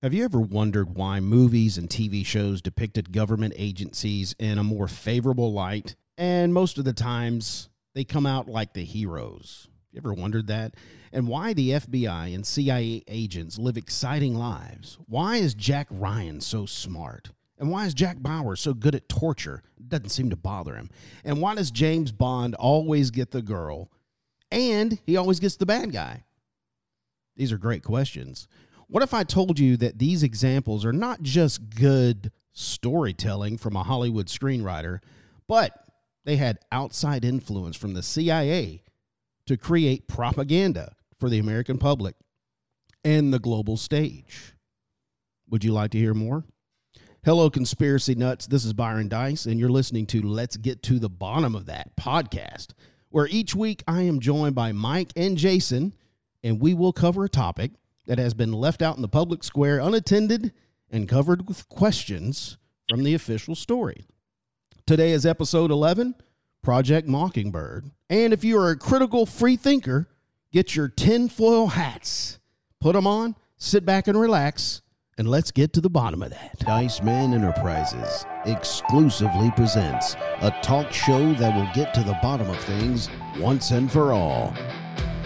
Have you ever wondered why movies and TV shows depicted government agencies in a more favorable light? And most of the times, they come out like the heroes. You ever wondered that? And why the FBI and CIA agents live exciting lives? Why is Jack Ryan so smart? And why is Jack Bauer so good at torture? It doesn't seem to bother him. And why does James Bond always get the girl? And he always gets the bad guy? These are great questions. What if I told you that these examples are not just good storytelling from a Hollywood screenwriter, but they had outside influence from the CIA to create propaganda for the American public and the global stage? Would you like to hear more? Hello, conspiracy nuts. This is Byron Dice, and you're listening to Let's Get to the Bottom of That podcast, where each week I am joined by Mike and Jason, and we will cover a topic that has been left out in the public square unattended and covered with questions from the official story. Today is episode 11 Project Mockingbird. And if you are a critical free thinker, get your tinfoil hats, put them on, sit back and relax, and let's get to the bottom of that. Dice Man Enterprises exclusively presents a talk show that will get to the bottom of things once and for all.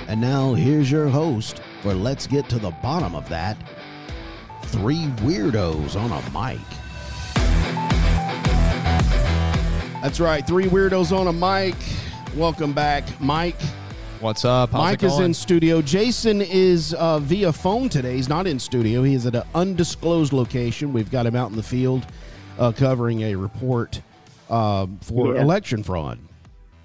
And now here's your host for Let's Get to the Bottom of That Three Weirdos on a Mic. That's right, three weirdos on a mic. Welcome back, Mike. What's up? How's Mike is in studio. Jason is uh, via phone today. He's not in studio. He is at an undisclosed location. We've got him out in the field uh, covering a report uh, for Yeah. election fraud.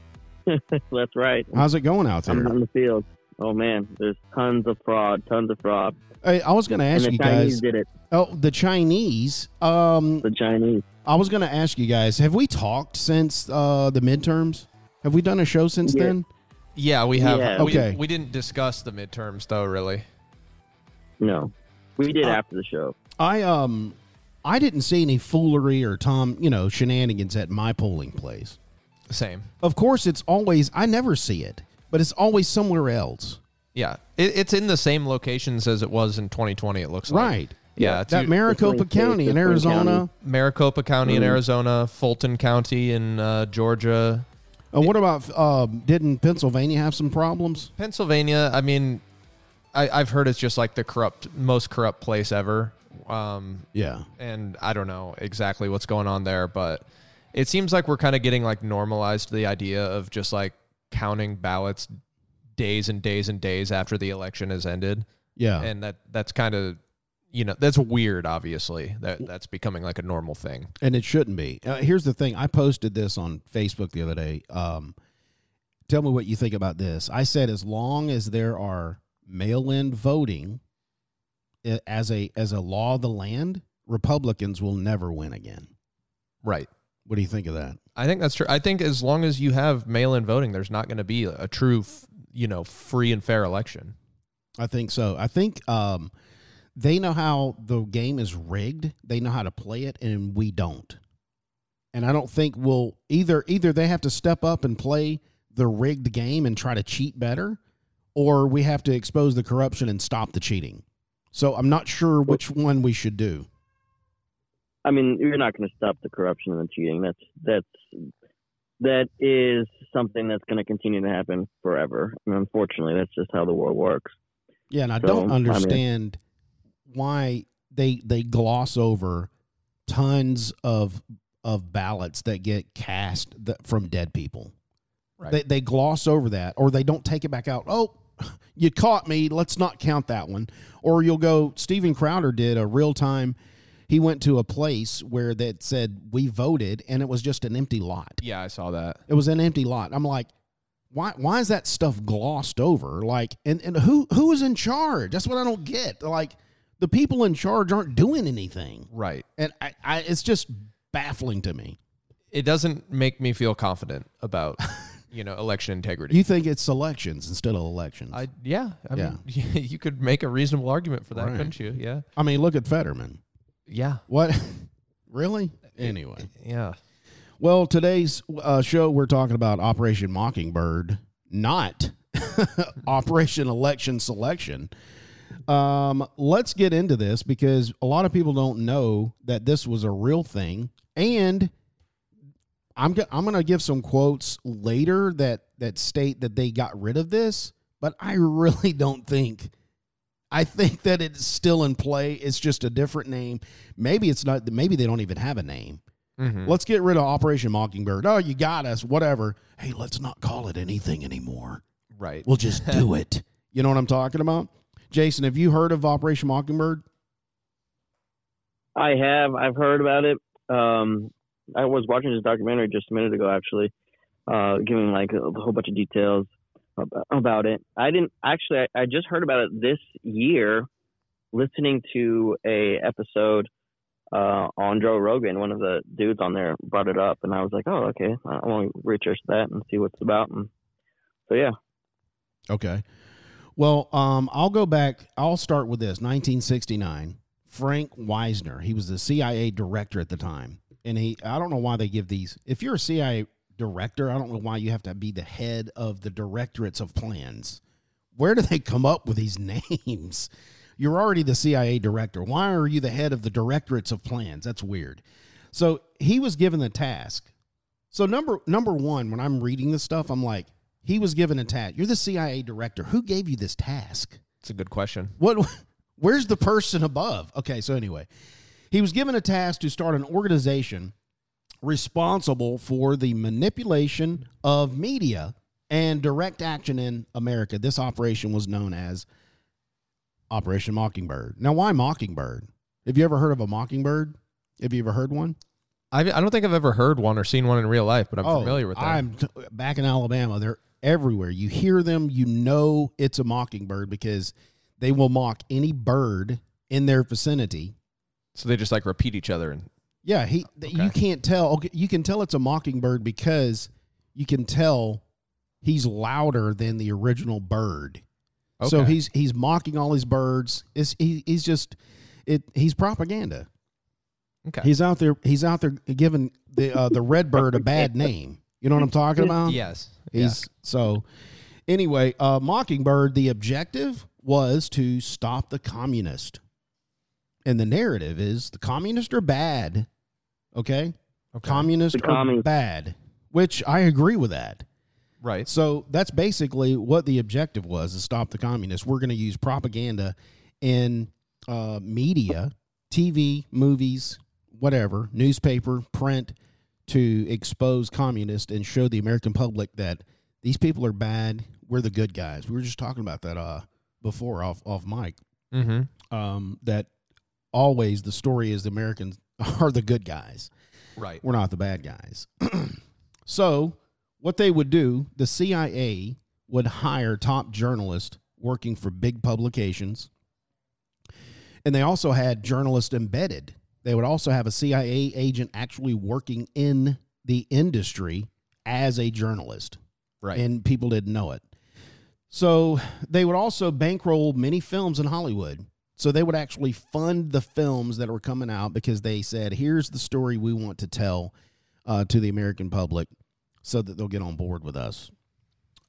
That's right. How's it going out there? I'm there? on the field. Oh man, there's tons of fraud, tons of fraud. Hey, I was going to ask And ask the you Chinese guys. did it. Oh, the Chinese. Um, The Chinese. I was going to ask you guys. Have we talked since uh, the midterms? Have we done a show since Yeah. then? yeah, we have. Yeah. We, Okay. We didn't discuss the midterms though, really. No, we did Uh, after the show. I um, I didn't see any foolery or Tom, you know, shenanigans at my polling place. Same. Of course, it's always I never see it, but it's always somewhere else. Yeah, it, it's in the same locations as it was in 2020. It looks like. Right. Yeah, it's That u- Maricopa County in Arizona. counties. Maricopa County in Mhm. Arizona, Fulton County in uh, Georgia, Uh, what about um, didn't Pennsylvania have some problems? Pennsylvania. I mean, I, I've heard it's just like the corrupt, most corrupt place ever. Um, Yeah. and I don't know exactly what's going on there, but it seems like we're kind of getting like normalized to the idea of just like counting ballots days and days and days after the election has ended, Yeah. and that that's kind of you know that's weird. Obviously, that that's becoming like a normal thing. and it shouldn't be. Uh, here's the thing: I posted this on Facebook the other day. Um, tell me what you think about this. I said as long as there are mail-in voting as a as a law of the land, Republicans will never win again. Right. What do you think of that? I think that's true. I think as long as you have mail-in voting, there's not going to be a true, you know, free and fair election. I think so. I think um, they know how the game is rigged. They know how to play it, and we don't. And I don't think we'll either. Either they have to step up and play the rigged game and try to cheat better, or we have to expose the corruption and stop the cheating. So I'm not sure which one we should do. I mean, you're not going to stop the corruption and the cheating. That's that's that is something that's going to continue to happen forever. And unfortunately, that's just how the world works. Yeah, and I So, don't I mean- understand why they they gloss over tons of of ballots that get cast that, from dead people. Right. They they gloss over that, or they don't take it back out. Oh, you caught me. Let's not count that one. Or you'll go. Steven Crowder did a real time. He went to a place where that said we voted, and it was just an empty lot. yeah, I saw that. It was an empty lot. I'm like, why? Why is that stuff glossed over? Like, and and who who is in charge? That's what I don't get. Like, the people in charge aren't doing anything, Right. and I, I it's just baffling to me. It doesn't make me feel confident about, you know, election integrity. You think it's elections instead of elections? I yeah, I Yeah. mean, you could make a reasonable argument for that, Right. couldn't you? Yeah, I mean, look at Fetterman. Yeah, What? really? Anyway, yeah. well, today's uh, show we're talking about Operation Mockingbird, not Operation Election Selection. Um, let's get into this because a lot of people don't know that this was a real thing, and I'm go- I'm going to give some quotes later that that state that they got rid of this, but I really don't think. I think that it's still in play. It's just a different name. Maybe it's not. Maybe they don't even have a name. Mhm. Let's get rid of Operation Mockingbird. Oh, you got us. Whatever. Hey, let's not call it anything anymore. Right. We'll just do it. You know what I'm talking about? Jason, have you heard of Operation Mockingbird? I have. I've heard about it. Um, I was watching this documentary just a minute ago, actually, uh, giving like a, whole bunch of details ab- about it. I didn't actually. I, I just heard about it this year, listening to a episode uh, on Joe Rogan. One of the dudes on there brought it up, and I was like, "Oh, okay. I want to research that and see what it's about." And so, yeah. Okay. Well, um, I'll go back. I'll start with this 1969. Frank Wisner, he was the CIA director at the time. And he, I don't know why they give these. If you're a CIA director, I don't know why you have to be the head of the directorates of plans. Where do they come up with these names? You're already the CIA director. Why are you the head of the directorates of plans? That's weird. So he was given the task. So number number one, when I'm reading this stuff, I'm like, he was given a task. You're the CIA director. Who gave you this task? It's a good question. What? Where's the person above? Okay, so anyway, he was given a task to start an organization responsible for the manipulation of media and direct action in America. This operation was known as Operation Mockingbird. Now, why Mockingbird? Have you ever heard of a mockingbird? Have you ever heard one? I, I don't think I've ever heard one or seen one in real life, but I'm oh, familiar with them. Oh, I'm t- back in Alabama. They're everywhere. You hear them, you know it's a mockingbird because they will mock any bird in their vicinity. so they just like repeat each other and Yeah, he. th You can't tell. Okay, you can tell it's a mockingbird because you can tell he's louder than the original bird. Okay. So he's he's mocking all these birds. It's, he, he's just it. He's propaganda. okay. He's out there. He's out there giving the uh, the red bird a bad name. You know what I'm talking about? yes. He's so anyway, uh Mockingbird, the objective was to stop the communist. And the narrative is the communists are bad. Okay? Okay. Communists The are bad. Which I agree with that. right. So that's basically what the objective was to stop the communists. We're going to use propaganda in uh, media, TV, movies, whatever, newspaper, print, to expose communists and show the American public that these people are bad. We're the good guys. We were just talking about that uh, before off off mic. Mm-hmm. Um, that always the story is the Americans are the good guys. Right. We're not the bad guys. so, what they would do, the CIA would hire top journalists working for big publications. And they also had journalists embedded. They would also have a CIA agent actually working in the industry as a journalist Right. and people didn't know it. So they would also bankroll many films in Hollywood. So they would actually fund the films that were coming out because they said, "Here's the story we want to tell uh, to the American public, so that they'll get on board with us."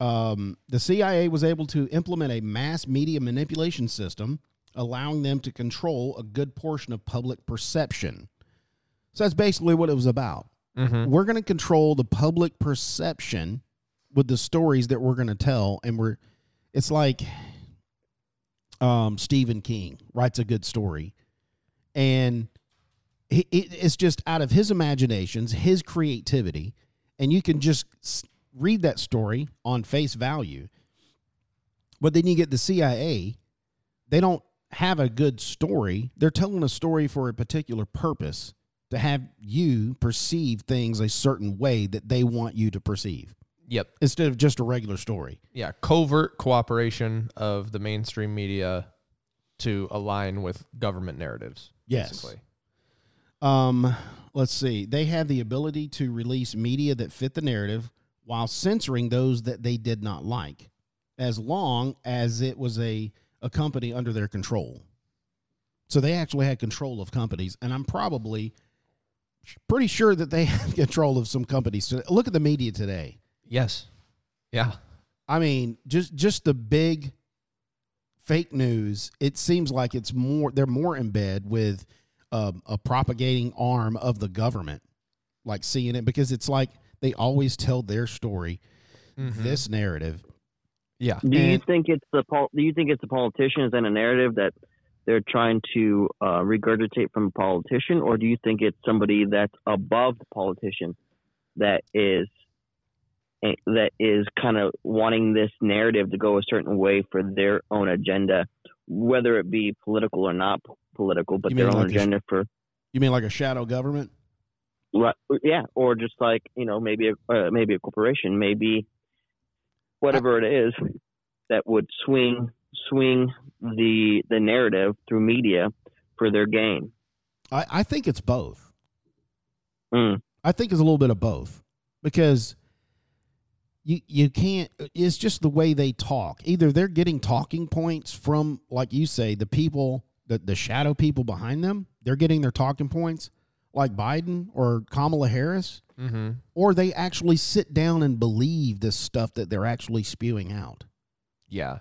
Um, the CIA was able to implement a mass media manipulation system, allowing them to control a good portion of public perception. So that's basically what it was about mm-hmm. we're going to control the public perception with the stories that we're going to tell and we're it's like um Stephen King writes a good story. And it's just out of his imaginations his creativity and you can just read that story on face value. But then you get the CIA they don't have a good story. They're telling a story for a particular purpose to have you perceive things a certain way that they want you to perceive Yep. instead of just a regular story. Yeah. Covert cooperation of the mainstream media to align with government narratives. Yes. Basically. Um, let's see. They had the ability to release media that fit the narrative while censoring those that they did not like, as long as it was a, a company under their control. So they actually had control of companies, and I'm probably pretty sure that they have control of some companies. Look at the media today. Yes. Yeah. I mean, just just the big fake news, it seems like it's more they're more in bed with um, a propagating arm of the government, like seeing it because it's like they always tell their story, Mhm. this narrative. yeah. Do you think it's the pol- do you think it's the politicians and a narrative that they're trying to uh, regurgitate from a politician, or do you think it's somebody that's above the politician that is that is kind of wanting this narrative to go a certain way for their own agenda, whether it be political or not political, but their own like a agenda for You mean like a shadow government? Right. Yeah, or just like you know, maybe a uh, maybe a corporation, maybe whatever it is that would swing swing the the narrative through media for their gain. I, I think it's both. Mm. I think it's a little bit of both because you you can't. It's just the way they talk. Either they're getting talking points from, like you say, the people, the the shadow people behind them. They're getting their talking points, like Biden or Kamala Harris, Mm-hmm. or they actually sit down and believe this stuff that they're actually spewing out. Yeah.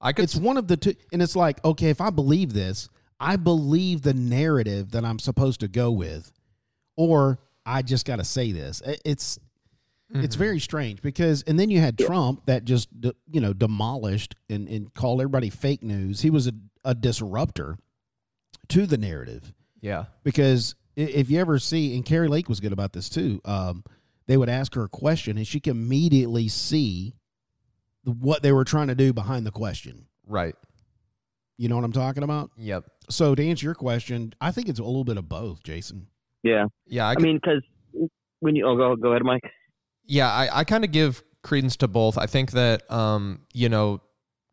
I could It's one of the two, and it's like, okay, if I believe this, I believe the narrative that I'm supposed to go with, or I just got to say this. It- It's it's very strange because, and then you had Trump that just you know demolished and, and called everybody fake news. He was a, a disruptor to the narrative Yeah. because if you ever see, and Kari Lake was good about this too. Um, they would ask her a question, and she could immediately see what they were trying to do behind the question. Right. You know what I'm talking about? Yep. So to answer your question, I think it's a little bit of both, Jason. Yeah, Yeah. I, I, could- mean, because when you oh go go ahead, Mike. Yeah, I, I kind of give credence to both. I think that um, you know,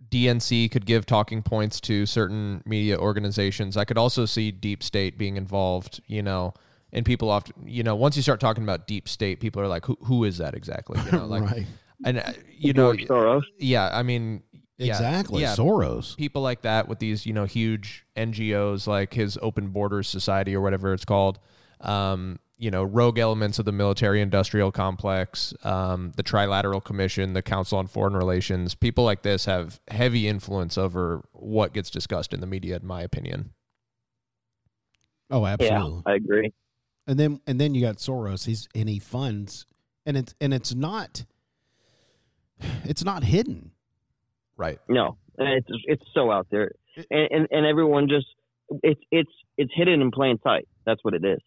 DNC could give talking points to certain media organizations. I could also see deep state being involved, you know, and people often, you know, once you start talking about deep state, people are like, who, who is that exactly? You know, like, right. and uh, you know, Soros. yeah, I mean, yeah, exactly. yeah, Soros. people like that with these you know huge NGOs like his Open Borders Society or whatever it's called. Um, you know, rogue elements of the military industrial complex, um, the Trilateral Commission, the Council on Foreign Relations. People like this have heavy influence over what gets discussed in the media, in my opinion. Oh, absolutely. Yeah, I agree. And then and then you got Soros. He's and he funds, and it's and it's not. It's not hidden. Right. No, it's it's so out there, and, and and everyone just it's it's it's hidden in plain sight. That's what it is.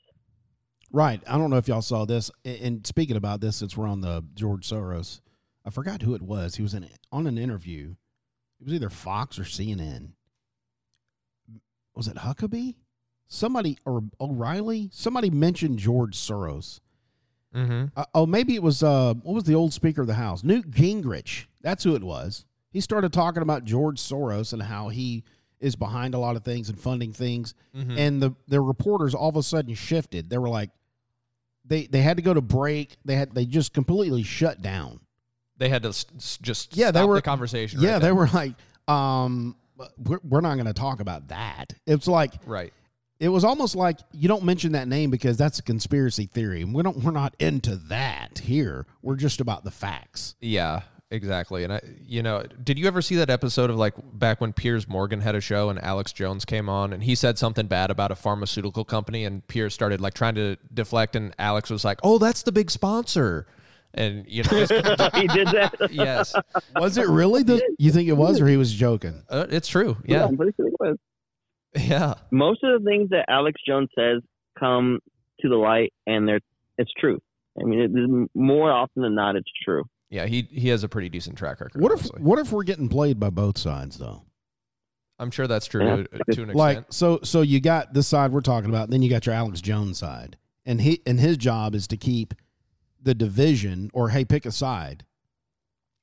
Right. I don't know if y'all saw this. And speaking about this, since we're on the George Soros, I forgot who it was. He was in on an interview. It was either Fox or CNN. Was it Huckabee? Somebody or O'Reilly? Somebody mentioned George Soros. Mm-hmm. Uh, oh, maybe it was uh, what was the old Speaker of the House? Newt Gingrich. That's who it was. He started talking about George Soros and how he is behind a lot of things and funding things. Mm-hmm. And the the reporters all of a sudden shifted. They were like, they they had to go to break. They had they just completely shut down. They had to s- just Yeah, they stop were- the conversation. yeah, right they were like, um, we're, we're not going to talk about that. It's like right. it was almost like you don't mention that name because that's a conspiracy theory, and we don't we're not into that here. We're just about the facts. Yeah, exactly. And I, you know, did you ever see that episode of like back when Piers Morgan had a show and Alex Jones came on and he said something bad about a pharmaceutical company and Piers started like trying to deflect and Alex was like, "Oh, that's the big sponsor," and you know, he did that. yes, Was it really? The, you think it was, or he was joking? uh, it's true. Yeah, I'm pretty sure it was. yeah, Most of the things that Alex Jones says come to the light, and they're it's true. I mean, it, more often than not, it's true. Yeah. He he has a pretty decent track record. What if honestly. what if we're getting played by both sides though? I'm sure that's true Yeah. to, to an extent. Like so so you got this side we're talking about, then you got your Alex Jones side. And he and his job is to keep the division or hey, pick a side.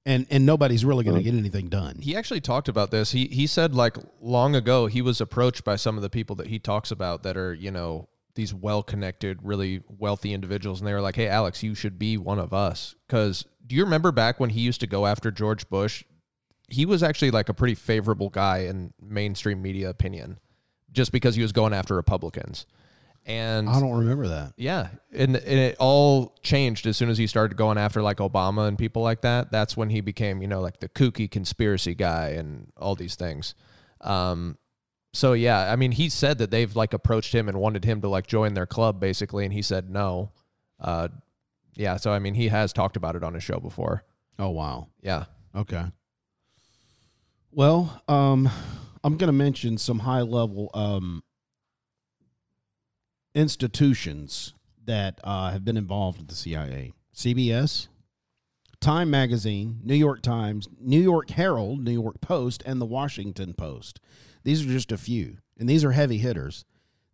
And and nobody's really going to mm-hmm. get anything done. He actually talked about this. He he said like long ago he was approached by some of the people that he talks about that are, you know, these well-connected, really wealthy individuals and they were like, "Hey Alex, you should be one of us." Cuz do you remember back when he used to go after George Bush? He was actually like a pretty favorable guy in mainstream media opinion just because he was going after Republicans. And I don't remember that. yeah, and, and it all changed as soon as he started going after like Obama and people like that. That's when he became, you know, like the kooky conspiracy guy and all these things. Um, so yeah, I mean, he said that they've like approached him and wanted him to like join their club basically, and he said no. Uh, yeah, so I mean, he has talked about it on his show before. Oh wow. Yeah. Okay. Well, um, I'm going to mention some high level um, institutions that uh, have been involved with the CIA CBS, Time Magazine, New York Times, New York Herald, New York Post, and the Washington Post. These are just a few, and these are heavy hitters.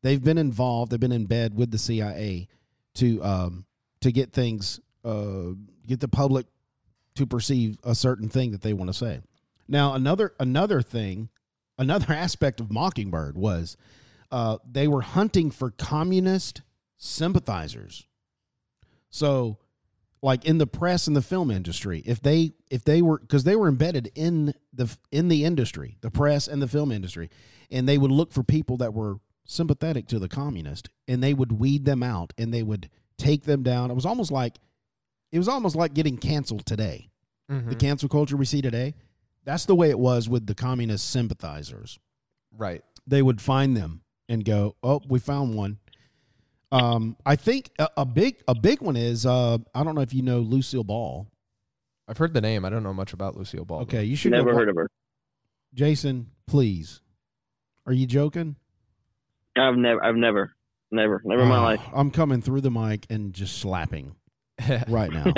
They've been involved, they've been in bed with the CIA to um, to get things, uh, get the public to perceive a certain thing that they want to say. Now, another another thing, another aspect of Mockingbird was uh, they were hunting for communist sympathizers. So, like in the press and the film industry, if they if they were because they were embedded in the in the industry, the press and the film industry, and they would look for people that were sympathetic to the communist, and they would weed them out, and they would take them down. It was almost like it was almost like getting canceled today. Mm-hmm. The cancel culture we see today, that's the way it was with the communist sympathizers. Right. They would find them and go, "Oh, we found one." Um, I think a, a big a big one is uh, I don't know if you know Lucille Ball. I've heard the name. I don't know much about Lucille Ball. Okay, you should Never go, heard of her. Jason. Please, are you joking? I've never, I've never, never, never in my Ah, life. I'm coming through the mic and just slapping right now.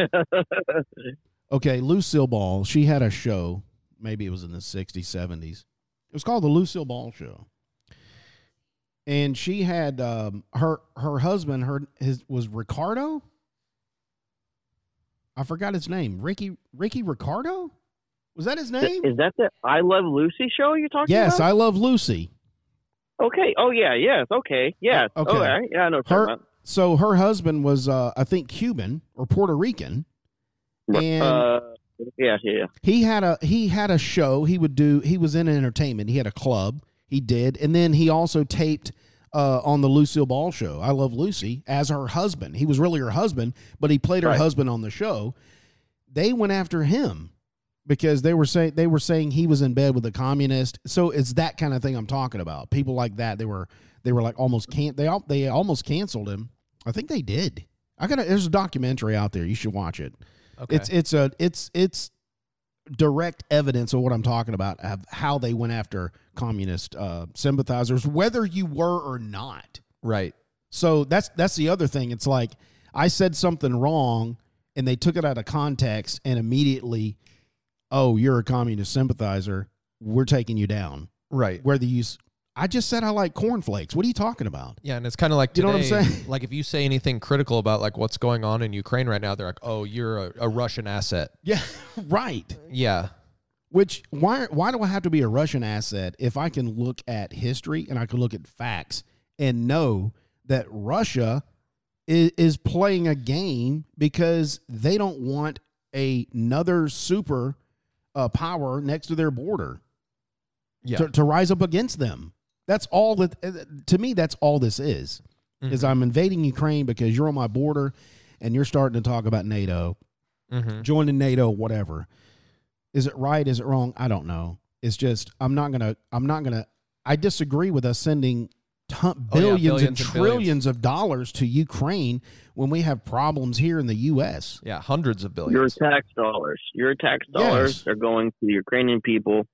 Okay, Lucille Ball, she had a show, maybe it was in the 60s, 70s. It was called the Lucille Ball Show. And she had um, her her husband, her his was Ricardo. I forgot his name. Ricky Ricky Ricardo? Was that his name? Is that the I Love Lucy show you're talking Yes, about? I love Lucy. Okay. Oh yeah. Yes. Okay. Yes. Okay. All right. Yeah. I know. Her so her husband was uh, I think Cuban or Puerto Rican. and- uh, yeah. Yeah. He had a he had a show he would do he was in entertainment he had a club he did and then he also taped uh, on the lucille ball show i love lucy as her husband he was really her husband but he played her Right. husband on the show they went after him because they were saying they were saying he was in bed with a communist so it's that kind of thing i'm talking about people like that they were they were like almost can't they they almost canceled him i think they did i got there's a documentary out there you should watch it Okay. it's it's a it's it's direct evidence of what I'm talking about of how they went after communist uh, sympathizers, whether you were or not. right. So that's that's the other thing. It's like I said something wrong, and they took it out of context, and immediately, oh, you're a communist sympathizer. We're taking you down. Right. Whether you, s- I just said I like cornflakes. What are you talking about? Yeah, and it's kind of like You know what I'm saying? like if you say anything critical about like what's going on in Ukraine right now, they're like, "Oh, you're a, a Russian asset." Yeah, right. Yeah. Which why why do I have to be a Russian asset if I can look at history and I can look at facts and know that Russia is, is playing a game because they don't want another super uh, power next to their border Yeah. to, to rise up against them. That's all that uh, to me. That's all this is. Is Mhm. I'm invading Ukraine because you're on my border and you're starting to talk about NATO Mhm. joining NATO, whatever. Is it right? Is it wrong? I don't know. It's just I'm not gonna. I'm not gonna. I disagree with us sending ton, Oh, yeah, billions, billions and and trillions billions. of dollars to Ukraine when we have problems here in the U.S. Yeah, hundreds of billions. Your tax dollars. Your tax Yes. dollars are going to the Ukrainian people,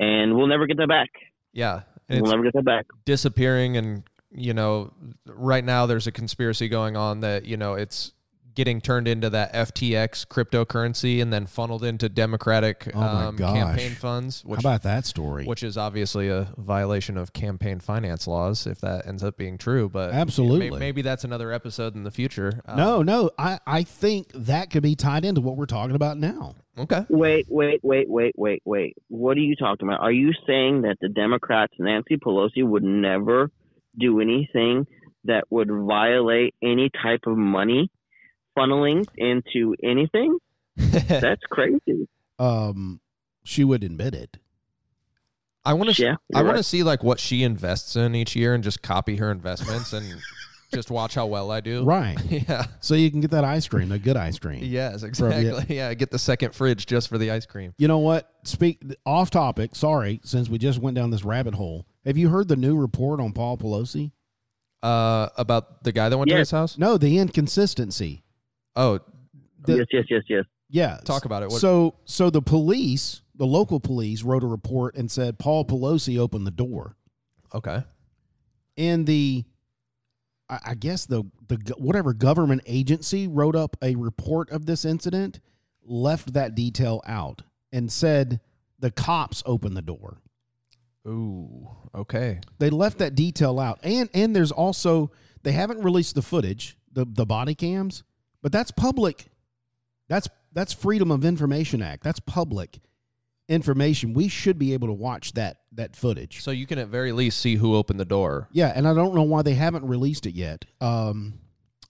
and we'll never get that back. Yeah. And We'll never get that back. disappearing and you know, right now there's a conspiracy going on that, you know, it's getting turned into that FTX cryptocurrency and then funneled into democratic Oh um, campaign funds, which How about that story? which is obviously a violation of campaign finance laws if that ends up being true. But Absolutely. may- maybe that's another episode in the future. Um, no, no. I I think that could be tied into what we're talking about now. Okay. Wait, wait, wait, wait, wait, wait. What are you talking about? Are you saying that the Democrats, Nancy Pelosi, would never do anything that would violate any type of money funneling into anything? That's crazy. Um, she would admit it. I want to. Yeah, I you're want to see like what she invests in each year and just copy her investments and Just watch how well I do. right. Yeah. So you can get that ice cream, the good ice cream. Yes, yeah. exactly. Yeah, get the second fridge just for the ice cream. You know what? Speak off topic. Sorry, since we just went down this rabbit hole. Have you heard the new report on Paul Pelosi? Uh, about the guy that went to his house. No, the inconsistency. Oh, The- yes, yes, yes, yes. Yeah. talk about it. What, So, so the police, the local police, wrote a report and said Paul Pelosi opened the door. okay. and the I I guess the the whatever government agency wrote up a report of this incident left that detail out and said the cops opened the door. Ooh. Okay. They left that detail out. And and there's also they haven't released the footage, the the body cams, but that's public. That's that's Freedom of Information Act. That's public information. We should be able to watch that that footage. So you can at very least see who opened the door. Yeah, and I don't know why they haven't released it yet. Um,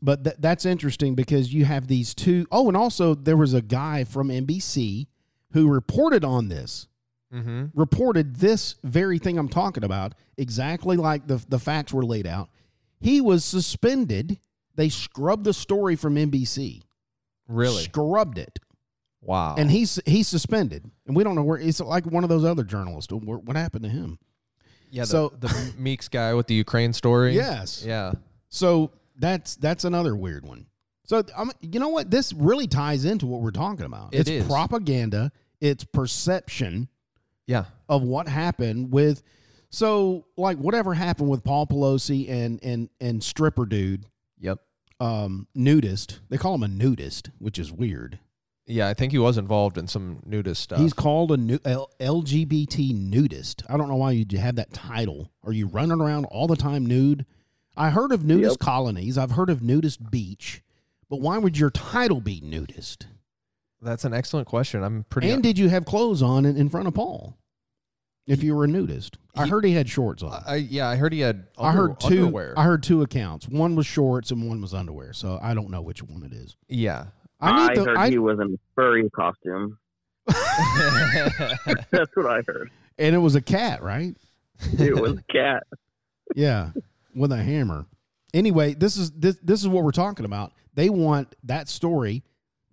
but th- that's interesting because you have these two oh and also there was a guy from NBC who reported on this, Mm-hmm. reported this very thing I'm talking about, exactly like the, the facts were laid out. He was suspended. They scrubbed the story from NBC. Really? Scrubbed it. Wow. And he's he's suspended. And we don't know where it's like one of those other journalists. Where- What happened to him? yeah. The, so- the Meeks guy with the Ukraine story. Yes. Yeah. So that's that's another weird one. So um, you know what? This really ties into what we're talking about. It it's is. propaganda. It's perception Yeah. of what happened with. So like whatever happened with Paul Pelosi and and and stripper dude, Yep. Um, nudist. They call him a nudist, which is weird. Yeah. I think he was involved in some nudist stuff. He's called a nu- L- LGBT nudist. I don't know why you have that title. Are you running around all the time nude? I heard of nudist colonies. I've heard of nudist beach, but why would your title be nudist? That's an excellent question. I'm pretty. And did you have clothes on in, in front of Paul? If you were a nudist, I heard he had shorts on. I yeah. I heard he had. I heard two. Underwear. I heard two accounts. One was shorts and one was underwear. So I don't know which one it is. yeah. I I, the. heard I, he was in a furry costume. That's what I heard. and it was a cat, right? It was a cat. Yeah, with a hammer. Anyway, this is this this is what we're talking about. They want that story.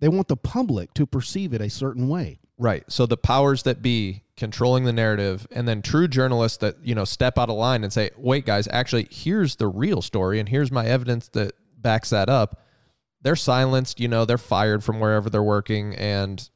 They want the public to perceive it a certain way. Right. So the powers that be controlling the narrative and then true journalists that, you know, step out of line and say, "Wait, guys, actually here's the real story and here's my evidence that backs that up." They're silenced, you know, they're fired from wherever they're working and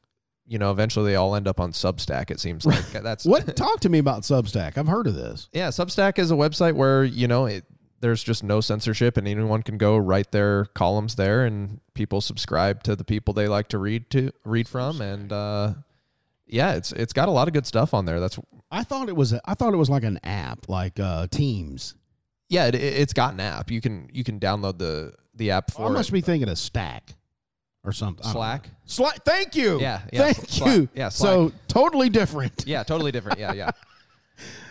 you know, eventually they all end up on Substack it seems like. That's What? Talk to me about Substack. I've heard of this. Yeah, Substack is a website where, you know, it, there's just no censorship and anyone can go write their columns there and people subscribe to the people they like to read to read from and uh yeah, it's it's got a lot of good stuff on there. That's I thought it was. A, I thought it was like an app, like uh, Teams. yeah, it, it's got an app. You can you can download the the app Oh, I for must it. be thinking of Stack or something. I don't know. Slack. Slack. Thank you. Yeah, yeah, Thank Slack. you. Yeah, So totally different. Yeah, totally different. Yeah, yeah.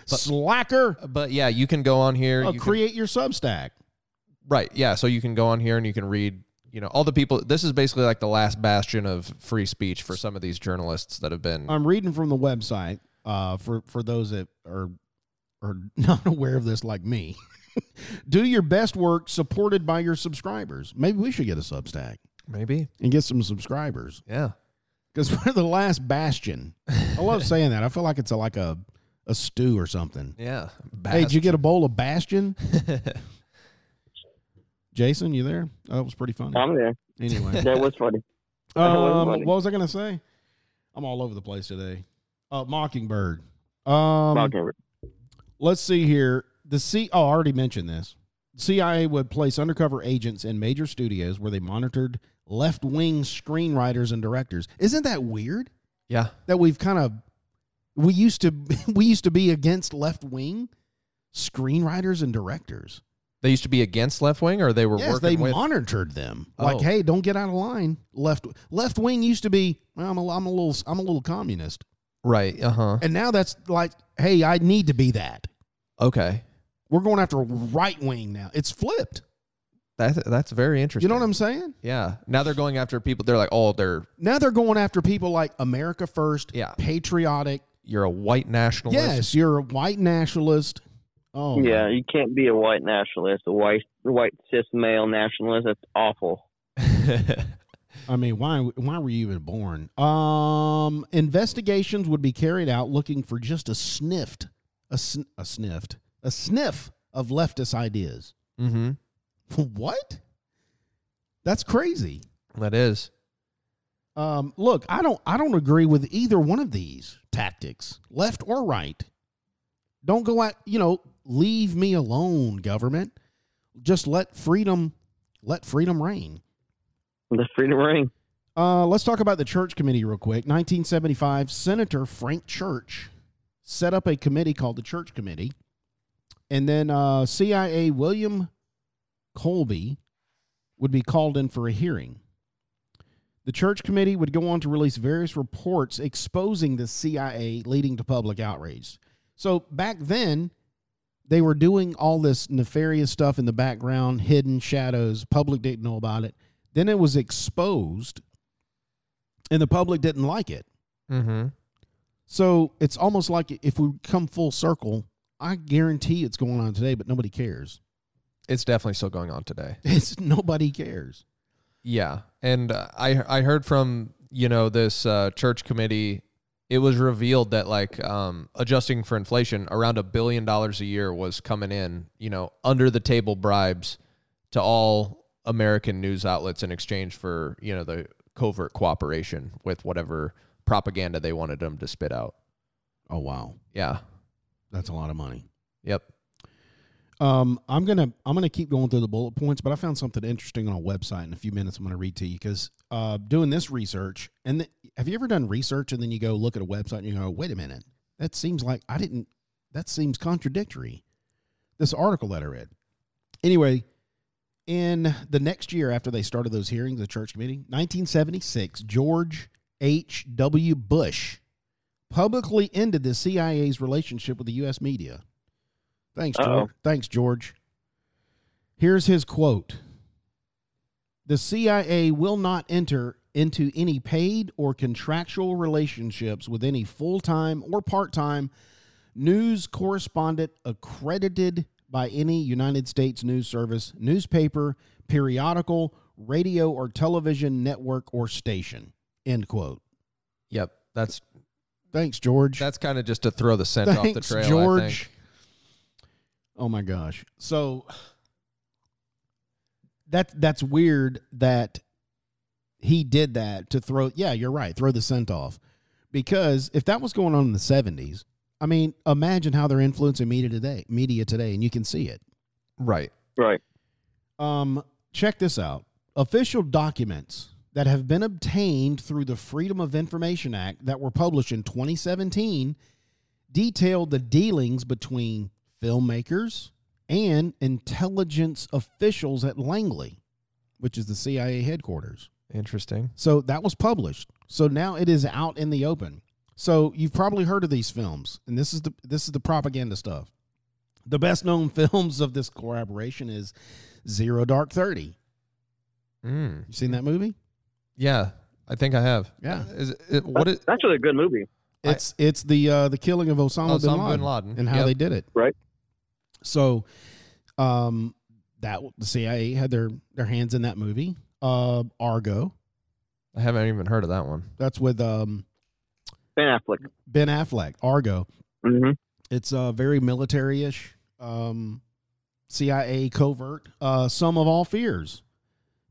But- Slacker. But yeah, you can go on here. Oh, you can- create your Substack. right. Yeah, so you can go on here and you can read. You know, all the people. This is basically like the last bastion of free speech for some of these journalists that have been. I'm reading from the website uh, for for those that are are not aware of this, like me. Do your best work supported by your subscribers. Maybe we should get a Substack maybe. and get some subscribers Yeah. because we're the last bastion. I love saying that. I feel like it's a, like a a stew or something. Yeah. Hey, did you get a bowl of Bastion? Jason, you there? Oh, that was pretty funny. I'm there. Anyway, That was funny. That was um, funny. what was I going to say? I'm all over the place today. Uh, Mockingbird. Um, Mockingbird. let's see here. The C. Oh, I already mentioned this. CIA would place undercover agents in major studios where they monitored left wing screenwriters and directors. Isn't that weird? Yeah. That we've kind of we used to we used to be against left wing screenwriters and directors. They used to be against left wing, or they were Yes, working they with. monitored them. Oh. Like, hey, don't get out of line. Left left wing used to be. Well, I'm a, I'm a little I'm a little communist, right. Uh huh. and now that's like, hey, I need to be that. Okay. We're going after right wing now. It's flipped. That's that's very interesting. You know what I'm saying? Yeah. Now they're going after people. They're like, oh, they're Now they're going after people like America First, Yeah. patriotic. You're a white nationalist. Yes, you're a white nationalist. Oh, my- yeah, you can't be a white nationalist, a white white cis male nationalist, a white white cis male nationalist. That's awful. I mean, why why were you even born? Um, investigations would be carried out looking for just a sniffed, a sn- a sniffed, a sniff of leftist ideas. mm-hmm. what? That's crazy. That is. Um, look, I don't I don't agree with either one of these tactics, left or right. Don't go out, you know, leave me alone, government. Just let freedom let freedom reign. Let freedom reign. Uh, let's talk about the church committee real quick. 1975, Senator Frank Church set up a committee called the Church Committee. And then uh, CIA William Colby would be called in for a hearing. The Church Committee would go on to release various reports exposing the CIA, leading to public outrage. So back then, they were doing all this nefarious stuff in the background, hidden shadows. Public didn't know about it. Then it was exposed, and the public didn't like it. Mm-hmm. So it's almost like if we come full circle, I guarantee it's going on today, but nobody cares. It's definitely still going on today. It's nobody cares. Yeah, and uh, I I heard from you know this uh, church committee. It was revealed that like um, adjusting for inflation, around a billion dollars a year was coming in. You know, under the table bribes to all American news outlets in exchange for you know the covert cooperation with whatever propaganda they wanted them to spit out. Oh wow, Yeah. that's a lot of money. Yep. Um, I'm gonna I'm gonna keep going through the bullet points, but I found something interesting on a website in a few minutes. I'm gonna read to you because uh, doing this research and th- have you ever done research and then you go look at a website and you go, wait a minute, that seems like I didn't. That seems contradictory. This article that I read. Anyway, in the next year after they started those hearings, the church committee, 1976, George H. W. Bush publicly ended the CIA's relationship with the U.S. media. Thanks, Uh-oh. George. Thanks, George. Here's his quote The CIA will not enter into any paid or contractual relationships with any full time or part time news correspondent accredited by any United States news service, newspaper, periodical, radio, or television network or station. End quote. Yep. That's Thanks, George. that's kind of just to throw the scent off the Thanks, trail. I George. Think. Oh my gosh. So that that's weird that he did that to throw yeah, you're right, throw the scent off. Because if that was going on in the 70s, I mean, imagine how they're influencing media today, media today and you can see it. Right. Right. Um, check this out. Official documents that have been obtained through the Freedom of Information Act that were published in 2017 detailed the dealings between filmmakers and intelligence officials at Langley, which is the CIA headquarters. Interesting. So that was published. So now it is out in the open. So you've probably heard of these films, and this is the this is the propaganda stuff. The best known films of this collaboration is Zero Dark Thirty. Mm. You seen that movie? Yeah, I think I have. Yeah. Is it, what is That's actually a good movie. I- It's it's the uh, the killing of Osama, bin, Laden bin Laden. and how Yep. they did it. Right. So, um, that the CIA had their their hands in that movie. Uh, Argo. I haven't even heard of that one. That's with um Ben Affleck. Ben Affleck. Argo. hmm It's uh very military ish. Um, CIA covert. Uh, sum of all fears.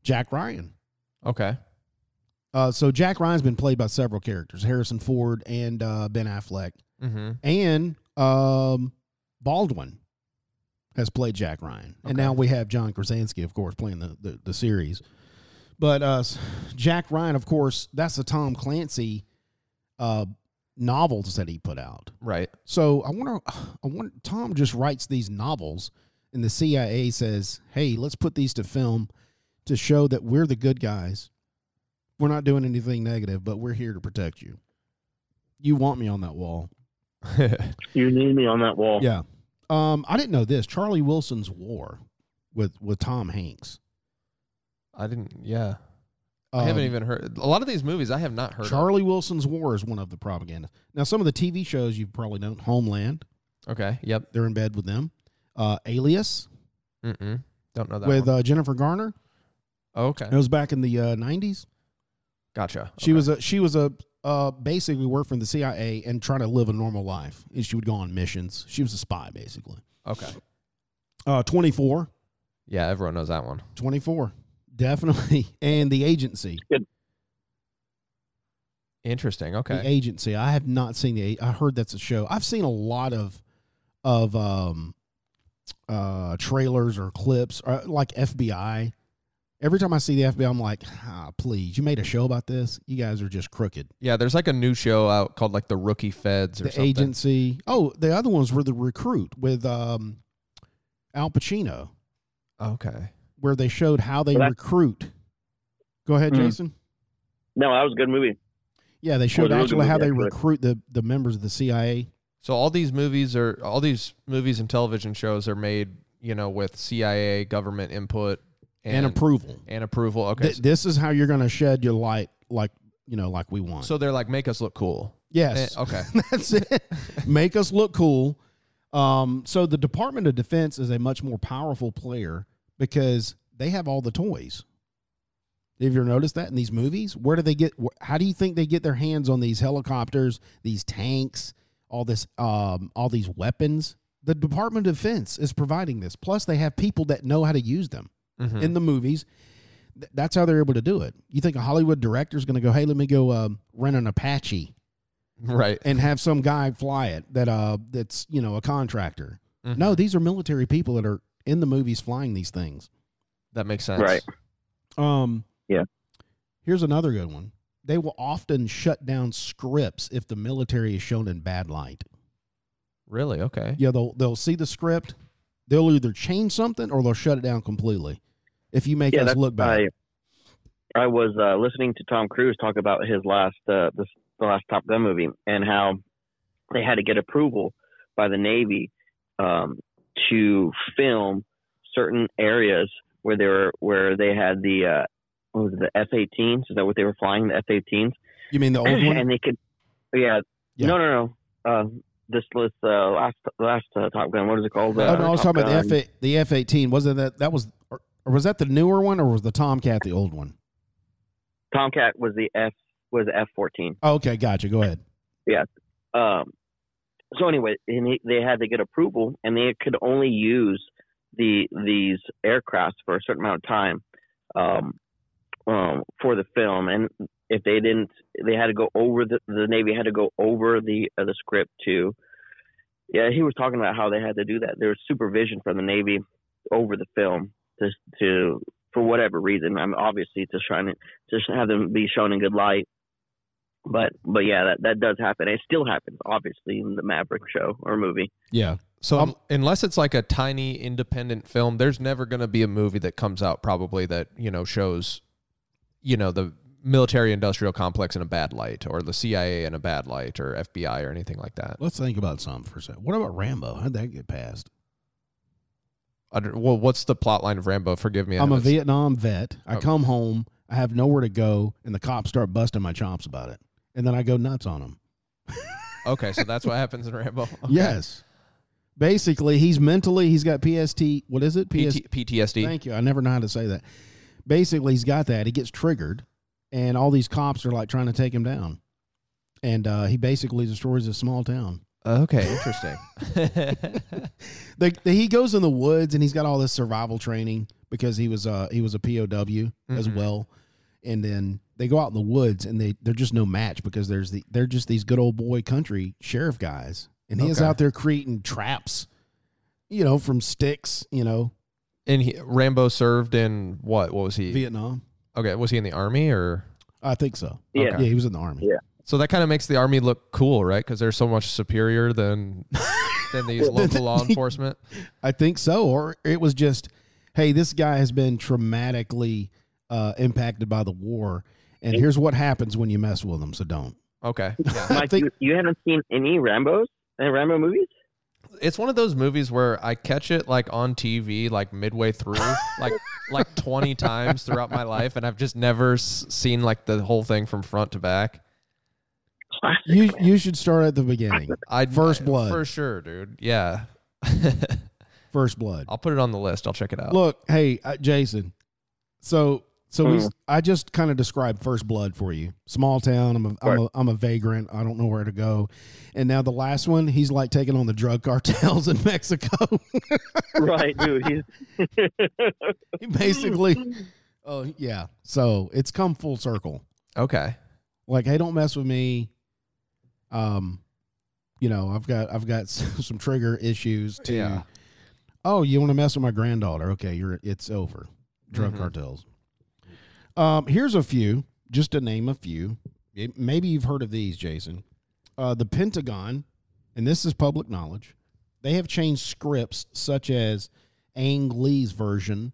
Jack Ryan. Okay. Uh, so Jack Ryan's been played by several characters: Harrison Ford and uh, Ben Affleck, Mm-hmm. and um, Baldwin has played Jack Ryan, and now we have John Krasinski, of course, playing the the, the series. But uh, Jack Ryan, of course, that's the Tom Clancy uh, novels that he put out. Right. So I wonder, I wonder, Tom just writes these novels, and the CIA says, "Hey, let's put these to film to show that we're the good guys. We're not doing anything negative, but we're here to protect you. You want me on that wall." You need me on that wall. Yeah. Um, I didn't know this. Charlie Wilson's War with with Tom Hanks. I didn't. Yeah. I haven't Um, even heard. A lot of these movies I have not heard. Charlie Wilson's War is one of the propaganda. Now, some of the TV shows you've probably known, Homeland, Okay. Yep. they're in bed with them. uh, Alias Mm-mm. Don't know that with one. uh, Jennifer Garner. Oh, okay. It was back in the uh, '90s. Gotcha. She Okay. was a she was a uh, basically worked for the CIA and trying to live a normal life. And she would go on missions. She was a spy basically. Okay. Uh, 24, Yeah, everyone knows that one. 24, definitely, and the agency. Interesting. Okay. The agency. I have not seen the. I heard that's a show. I've seen a lot of of um uh trailers or clips or like FBI. Every time I see the FBI, I'm like, ah, please, you made a show about this. You guys are just crooked. Yeah, there's like a new show out called like the Rookie Feds or The something. agency. Oh, the other ones were the recruit with um Al Pacino, Okay. where they showed how they Well, recruit. Go ahead, Hmm. Jason. No, that was a good movie. Yeah, they showed a really actually how movie, they actually. recruit the the members of the CIA. So all these movies are all these movies and television shows are made, you know, with CIA government input And, and, approval. and approval. Okay. Th- this is how you're going to shed your light, like you know, like we want. so they're like make us look cool. yes, Eh, okay. that's it. Make us look cool. Um, so the Department of Defense is a much more powerful player because they have all the toys. Have you ever noticed that in these movies? Where do they get? How do you think they get their hands on these helicopters, these tanks, all this, um, all these weapons? The Department of Defense is providing this. Plus, they have people that know how to use them Mhm. in the movies. Th- That's how they're able to do it. You think a Hollywood director is going to go, "Hey, let me go um, rent an Apache right. and have some guy fly it that uh that's you know a contractor"? Mhm. No, these are military people that are in the movies flying these things. That makes sense. Right. Um, Yeah. Here's another good one. They will often shut down scripts if the military is shown in bad light. Really? Okay. Yeah, they'll they'll see the script, they'll either change something or they'll shut it down completely. If you make yeah, us look bad, I I was uh, listening to Tom Cruise talk about his last uh, this, the last Top Gun movie and how they had to get approval by the Navy um, to film certain areas where they were where they had the uh, what was it, the F-18s? Is that what they were flying? The F-18s, you mean the old one? and they could, yeah, Yeah. no, no, no. Uh, this was uh, last last uh, Top Gun. What is it called? oh Uh, no, I was Top talking about the F the F eighteen. Wasn't that that was or, was that the newer one or was the Tomcat the old one? Tomcat was the F was the F-14. Oh, okay, gotcha. Go ahead. um, so anyway, and he, they had to get approval, and they could only use the these aircrafts for a certain amount of time um, um, for the film. And if they didn't, they had to go over the the Navy had to go over the uh, the script to. Yeah, he was talking about how they had to do that. There was supervision from the Navy over the film to to for whatever reason. I'm obviously to shine it, to have them be shown in good light but but yeah, that that does happen. It still happens, obviously, in the Maverick show or movie. Yeah, So Um, unless it's like a tiny independent film, there's never going to be a movie that comes out probably that you know shows, you know, the military industrial complex in a bad light, or the CIA in a bad light, or FBI or anything like that. let's think about something for a second. What about Rambo? How'd that get passed? Well, what's the plot line of Rambo? Forgive me. I I'm a Vietnam vet. I Oh. come home. I have nowhere to go, and the cops start busting my chops about it, and then I go nuts on them. Okay, so that's what happens in Rambo. Okay. Yes. Basically, he's mentally, he's got PST. What is it? PS- PT, PTSD. Thank you. I never know how to say that. Basically, he's got that. He gets triggered, and all these cops are like trying to take him down. And uh, he basically destroys a small town. Okay, interesting. They, they- he goes in the woods, and he's got all this survival training because he was uh, he was a POW as Mhm. well. And then they go out in the woods, and they they're just no match because there's the they're just these good old boy country sheriff guys, and he is out there creating traps, you know, from sticks, you know, and he, Rambo served in what? What was he? Vietnam. okay, was he in the army or? I think so. Yeah. Yeah, he was in the army. Yeah. So that kind of makes the army look cool, right? Because they're so much superior than than these local law enforcement. I think so. Or it was just, hey, this guy has been traumatically uh, impacted by the war, and here's what happens when you mess with them. So don't. Okay, yeah. Mike, think- you, you haven't seen any Rambo's? Any Rambo movies? it's one of those movies where I catch it like on TV, like midway through, like like twenty times throughout my life, and I've just never s- seen like the whole thing from front to back. Classic. You man. you should start at the beginning. I First Blood. for sure, dude. Yeah. First Blood. I'll put it on the list. I'll check it out. Look, hey, uh, Jason. So, so we, Mhm. I just kind of described First Blood for you. Small town. I'm a, I'm a, I'm a vagrant. I don't know where to go. And now the last one, he's like taking on the drug cartels in Mexico. right, dude. He basically, oh yeah. So it's come full circle. Okay. Like, hey, don't mess with me. Um, you know, I've got I've got some trigger issues to. Yeah. Oh, you want to mess with my granddaughter? Okay, you're it's over. Drug Mhm. cartels. Um, here's a few, just to name a few. It- maybe you've heard of these, Jason. Uh, the Pentagon, and this is public knowledge. They have changed scripts such as Ang Lee's version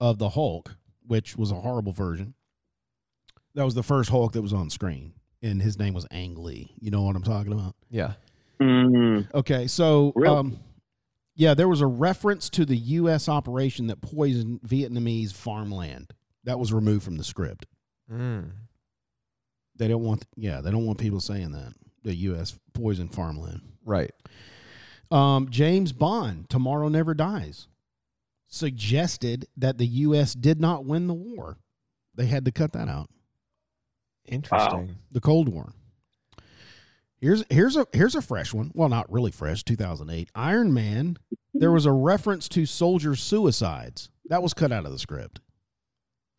of the Hulk, which was a horrible version. That was the first Hulk that was on screen, and his name was Ang Lee. You know what I'm talking about? Yeah. Mm, Okay, so Real- um, yeah, there was a reference to the U.S. operation that poisoned Vietnamese farmland. That was removed from the script. Mm. They don't want, yeah, they don't want people saying that the U.S. poisoned farmland. Right. Um, James Bond, Tomorrow Never Dies, suggested that the U.S. did not win the war. They had to cut that out. Interesting. The Cold War. Here's here's a here's a fresh one. Well, not really fresh. 2008. Iron Man. There was a reference to soldier suicides. That was cut out of the script.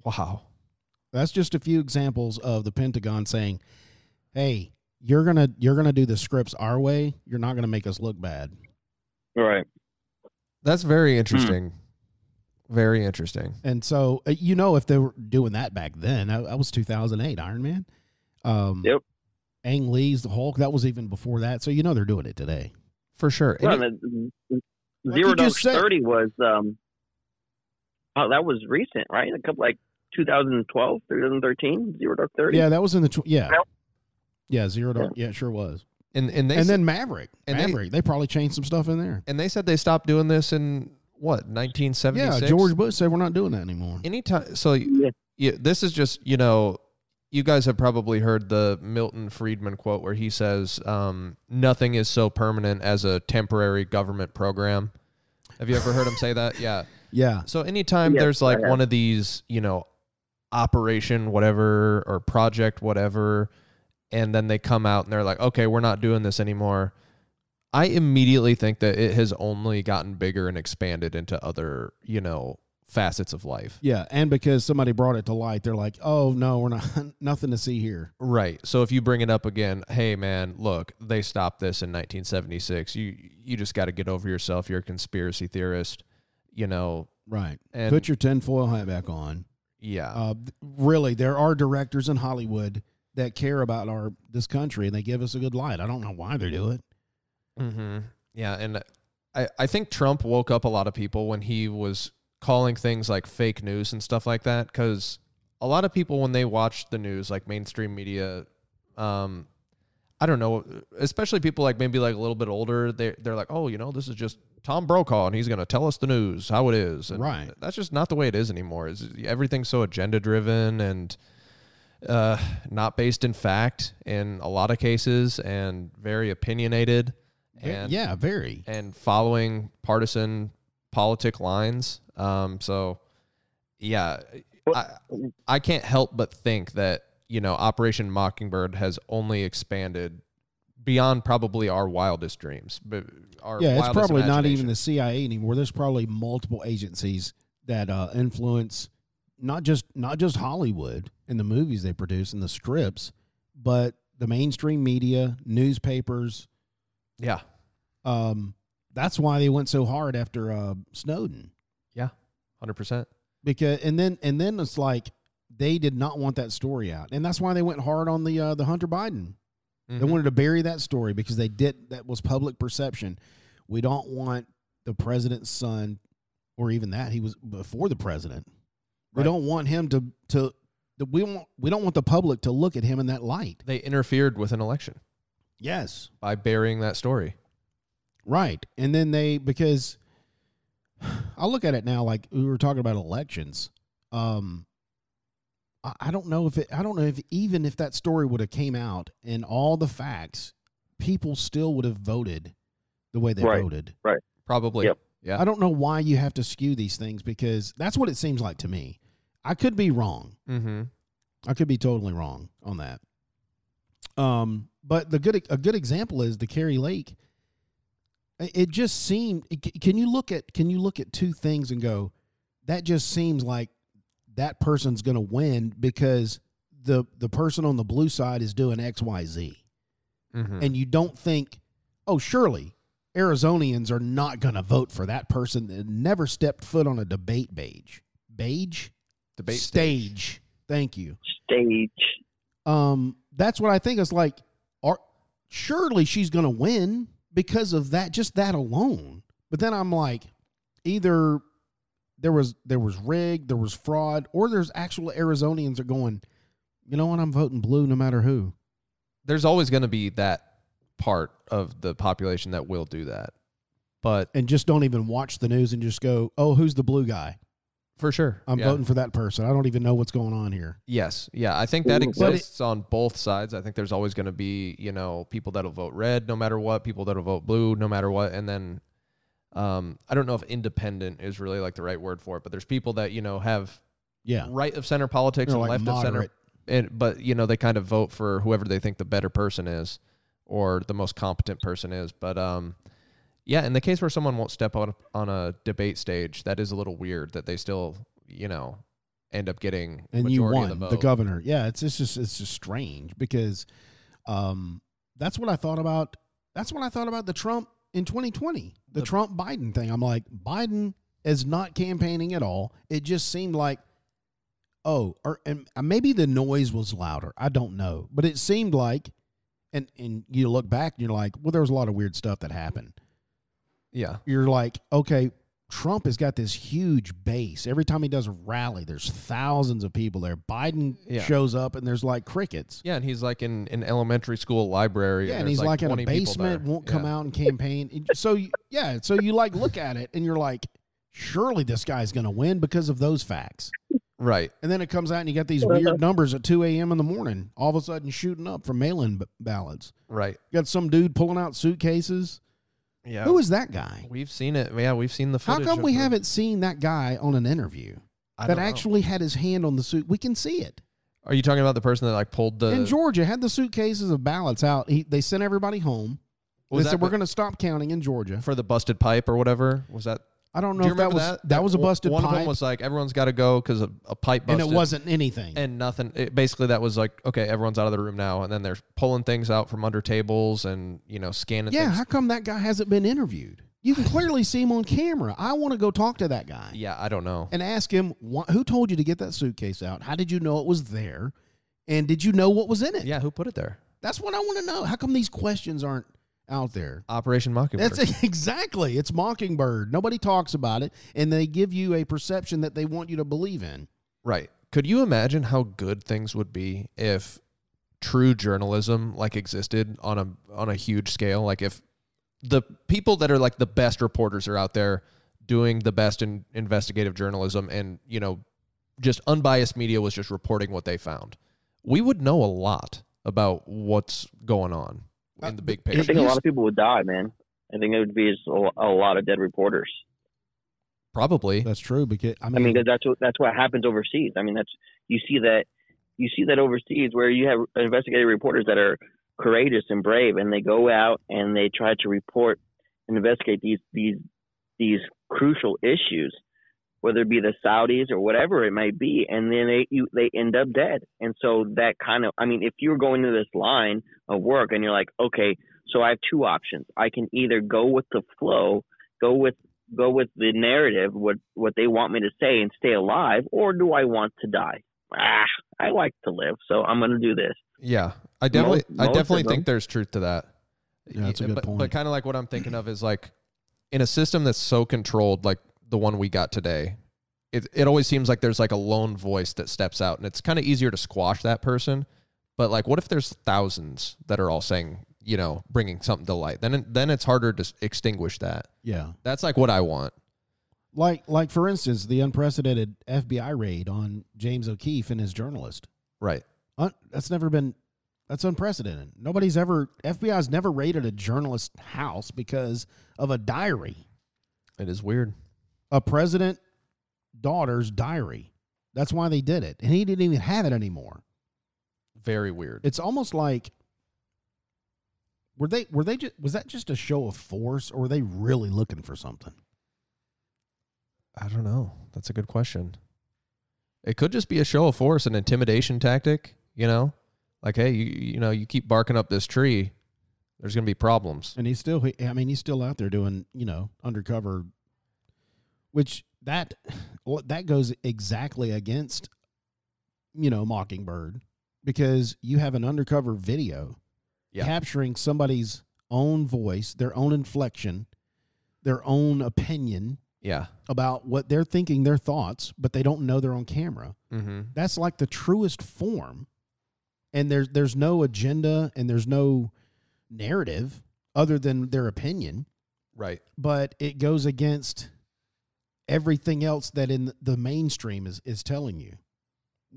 Wow. That's just a few examples of the Pentagon saying, "Hey, you're gonna you're gonna do the scripts our way. You're not gonna make us look bad." right. That's very hmm. interesting. Very interesting. And so uh, you know if they were doing that back then, that, that was 2008 Iron Man. Um, Yep. Ang Lee's the Hulk. That was even before that. So you know they're doing it today. For sure. Well, it- Like Zero you Dark. Thirty was um. Oh, that was recent, right? A couple like 2012, 2013. Zero Dark Thirty. Yeah, that was in the tw- yeah. Yeah, Zero Dark. Yeah, it sure was. and, and they and said, then Maverick. and they- Maverick. They, probably changed some stuff in there. and they said they stopped doing this in what, 1976? Yeah, George Bush said we're not doing that anymore. Anytime so Yeah. yeah, this is just, you know, you guys have probably heard the Milton Friedman quote where he says, um, nothing is so permanent as a temporary government program. Have you ever heard him say that? Yeah. Yeah. So anytime Yes, there's like one of these, you know, operation whatever or project whatever, and then they come out and they're like, okay, we're not doing this anymore. I immediately think that it has only gotten bigger and expanded into other, you know, facets of life. Yeah, and because somebody brought it to light, they're like, "Oh no, we're not nothing to see here." Right. So if you bring it up again, hey man, look, they stopped this in 1976. You you just got to get over yourself. You're a conspiracy theorist. You know. Right. And Put your tinfoil hat back on. yeah. Uh, really, there are directors in Hollywood that care about our this country and they give us a good light. I don't know why they do it. Mm-hmm. Yeah, and I I think Trump woke up a lot of people when he was calling things like fake news and stuff like that because a lot of people when they watch the news like mainstream media um i don't know especially people like maybe like a little bit older they they're like oh you know this is just tom brokaw and he's going to tell us the news how it is and Right. that's just not the way it is anymore is everything's so agenda driven and uh not based in fact in a lot of cases and very opinionated and yeah, very. and following partisan politic lines. Um, so yeah, I, I can't help but think that, you know, Operation Mockingbird has only expanded beyond probably our wildest dreams. But our Yeah, it's probably not even the CIA anymore. There's probably multiple agencies that uh, influence not just not just Hollywood and the movies they produce and the scripts, but the mainstream media, newspapers. Yeah. Um, that's why they went so hard after uh, Snowden. Yeah. 100%. because and then and then it's like they did not want that story out, and that's why they went hard on the uh, the Hunter Biden. They Mhm. wanted to bury that story because they did that was public perception. We don't want the president's son, or even that he was before the president. We don't want him to to. the- We want we don't want the public to look at him in that light. They interfered with an election Yes, by burying that story. Right. And then they because I look at it now like we were talking about elections. Um, I, I don't know if it. I don't know if even if that story would have came out and all the facts, people still would have voted the way they Right. voted. Right. Probably. Yep. Yeah. I don't know why you have to skew these things because that's what it seems like to me. I could be wrong. Mm-hmm. I could be totally wrong on that. Um, but the good a good example is the Kari Lake. It it just seemed. Can you look at Can you look at two things and go, that just seems like that person's going to win because the the person on the blue side is doing X Y Z, Mm-hmm. and you don't think, oh, surely Arizonians are not going to vote for that person that never stepped foot on a debate beige. Beige Debate stage. Thank you Stage. um, that's what I think. It's like, are, surely she's going to win because of that, just that alone. But then I'm like, either there was there was rigged, there was fraud, or there's actual Arizonians are going, you know what, I'm voting blue no matter who. There's always going to be that part of the population that will do that, but and just don't even watch the news and just go, oh, who's the blue guy? For sure, I'm yeah. voting for that person. I don't even know what's going on here. Yes, yeah, I think that But it- exists on both sides. I think there's always going to be, you know, people that'll vote red no matter what, people that'll vote blue no matter what, and then um, I don't know if independent is really like the right word for it, but there's people that you know have Yeah, right of center politics They're and like left of center, and, but you know they kind of vote for whoever they think the better person is or the most competent person is. But um, yeah, in the case where someone won't step on on a debate stage, that is a little weird that they still you know end up getting and you won the, the governor. Yeah, it's, it's just it's just strange because um, that's what I thought about. That's what I thought about the Trump in 2020, the, The- Trump Biden thing. I'm like, Biden is not campaigning at all. It just seemed like, oh, or and maybe the noise was louder. I don't know, but it seemed like, and and you look back and you're like, well, there was a lot of weird stuff that happened yeah. you're like, okay, Trump has got this huge base. Every time he does a rally, there's thousands of people there. Biden Yeah. shows up and there's like crickets. Yeah, and he's like in an elementary school library. Yeah, and there's he's like, in a basement, won't come Yeah. out and campaign. so yeah, so you like look at it and you're like, surely this guy's going to win because of those facts. Right. And then it comes out and you got these weird numbers at 2 a.m. in the morning, all of a sudden shooting up from mail-in b- ballots. Right. You got some dude pulling out suitcases. Yeah. Who is that guy? We've seen it. Yeah, we've seen the How footage. come of we haven't seen that guy on an interview? I that don't know. actually had his hand on the suit. We can see it. Are you talking about the person that like pulled the? in Georgia, had the suitcases of ballots out. He, they sent everybody home. was they that said we're the- going to stop counting in Georgia. for the busted pipe or whatever? Was that? I don't know Do if that was that? that, was a busted One pipe, of them was like everyone's got to go because a, a pipe and busted, it wasn't anything. and nothing. It, basically, that was like okay, everyone's out of the room now, and then they're pulling things out from under tables and you know scanning. yeah, things. how come that guy hasn't been interviewed? You can clearly see him on camera. I want to go talk to that guy yeah. I don't know. and ask him wh- who told you to get that suitcase out. How did you know it was there? And did you know what was in it? Yeah, who put it there? That's what I want to know. How come these questions aren't out there? Operation Mockingbird. That's exactly. It's Mockingbird. Nobody talks about it, and they give you a perception that they want you to believe in. Right. Could you imagine how good things would be if true journalism like existed on a on a huge scale? Like if the people that are like the best reporters are out there doing the best in investigative journalism and, you know, just unbiased media was just reporting what they found. We would know a lot about what's going on in the big it- I think a lot of people would die, man. I think it would be a, a lot of dead reporters. Probably. That's true because I I mean, mean, 'cause that's what that's what happens overseas. I mean, that's you see that you see that overseas where you have investigative reporters that are courageous and brave, and they go out and they try to report and investigate these these these crucial issues, whether it be the Saudis or whatever it might be, and then they you, they end up dead. And so that kind of, I mean, if you're going to this line of work and you're like, okay, so I have two options. I can either go with the flow, go with go with the narrative, what what they want me to say, and stay alive, or do I want to die? Ah, I like to live, so I'm going to do this. Yeah, I definitely, Most- I most definitely think there's truth to that. Yeah, that's a good but, point. But kind of like what I'm thinking of is like in a system that's so controlled, like the one we got today. It it always seems like there's like a lone voice that steps out, and it's kind of easier to squash that person. But like, what if there's thousands that are all saying, you know, bringing something to light? Then it, then it's harder to extinguish that. yeah, That's like what I want. like like for instance, the unprecedented FBI raid on James O'Keefe and his journalist. Right. Un- that's never been. That's unprecedented. Nobody's ever FBI's never raided a journalist's house because of a diary. It is weird. A president daughter's diary. That's why they did it. And he didn't even have it anymore. Very weird. It's almost like were they were they just was that just a show of force or were they really looking for something? I don't know. That's a good question. It could just be a show of force, an intimidation tactic, you know? Like, hey, you you know, you keep barking up this tree, there's going to be problems. And he's still he- I mean he's still out there doing, you know, undercover which that that goes exactly against you know Mockingbird because you have an undercover video Yeah. capturing somebody's own voice, their own inflection, their own opinion Yeah. about what they're thinking, their thoughts, but they don't know they're on camera. Mm-hmm. That's like the truest form. And there's there's no agenda and there's no narrative other than their opinion, Right. but it goes against everything else that in the mainstream is is telling you.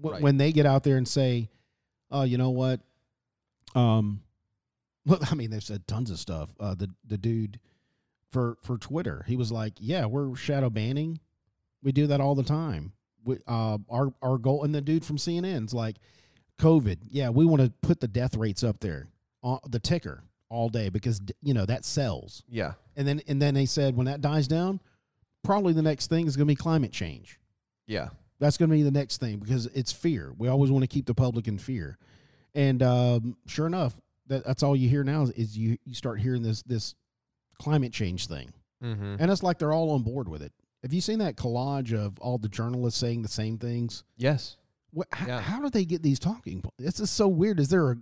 Wh- Right. When they get out there and say, "Oh, you know what?" Um, well, I mean, they've said tons of stuff. Uh, the the dude for for Twitter, he was like, "Yeah, we're shadow banning. We do that all the time. We, uh, our our goal." And the dude from CNN's like, "COVID, yeah, we want to put the death rates up there, on the ticker all day because you know that sells." Yeah. And then and then they said when that dies down, probably the next thing is going to be climate change. Yeah. That's going to be the next thing because it's fear. We always want to keep the public in fear. And um, sure enough, that, that's all you hear now is, is you you start hearing this this climate change thing, Mm-hmm. and it's like they're all on board with it. Have you seen that collage of all the journalists saying the same things? Yes. What, how, Yeah. how do they get these talking? points? This is so weird. Is there a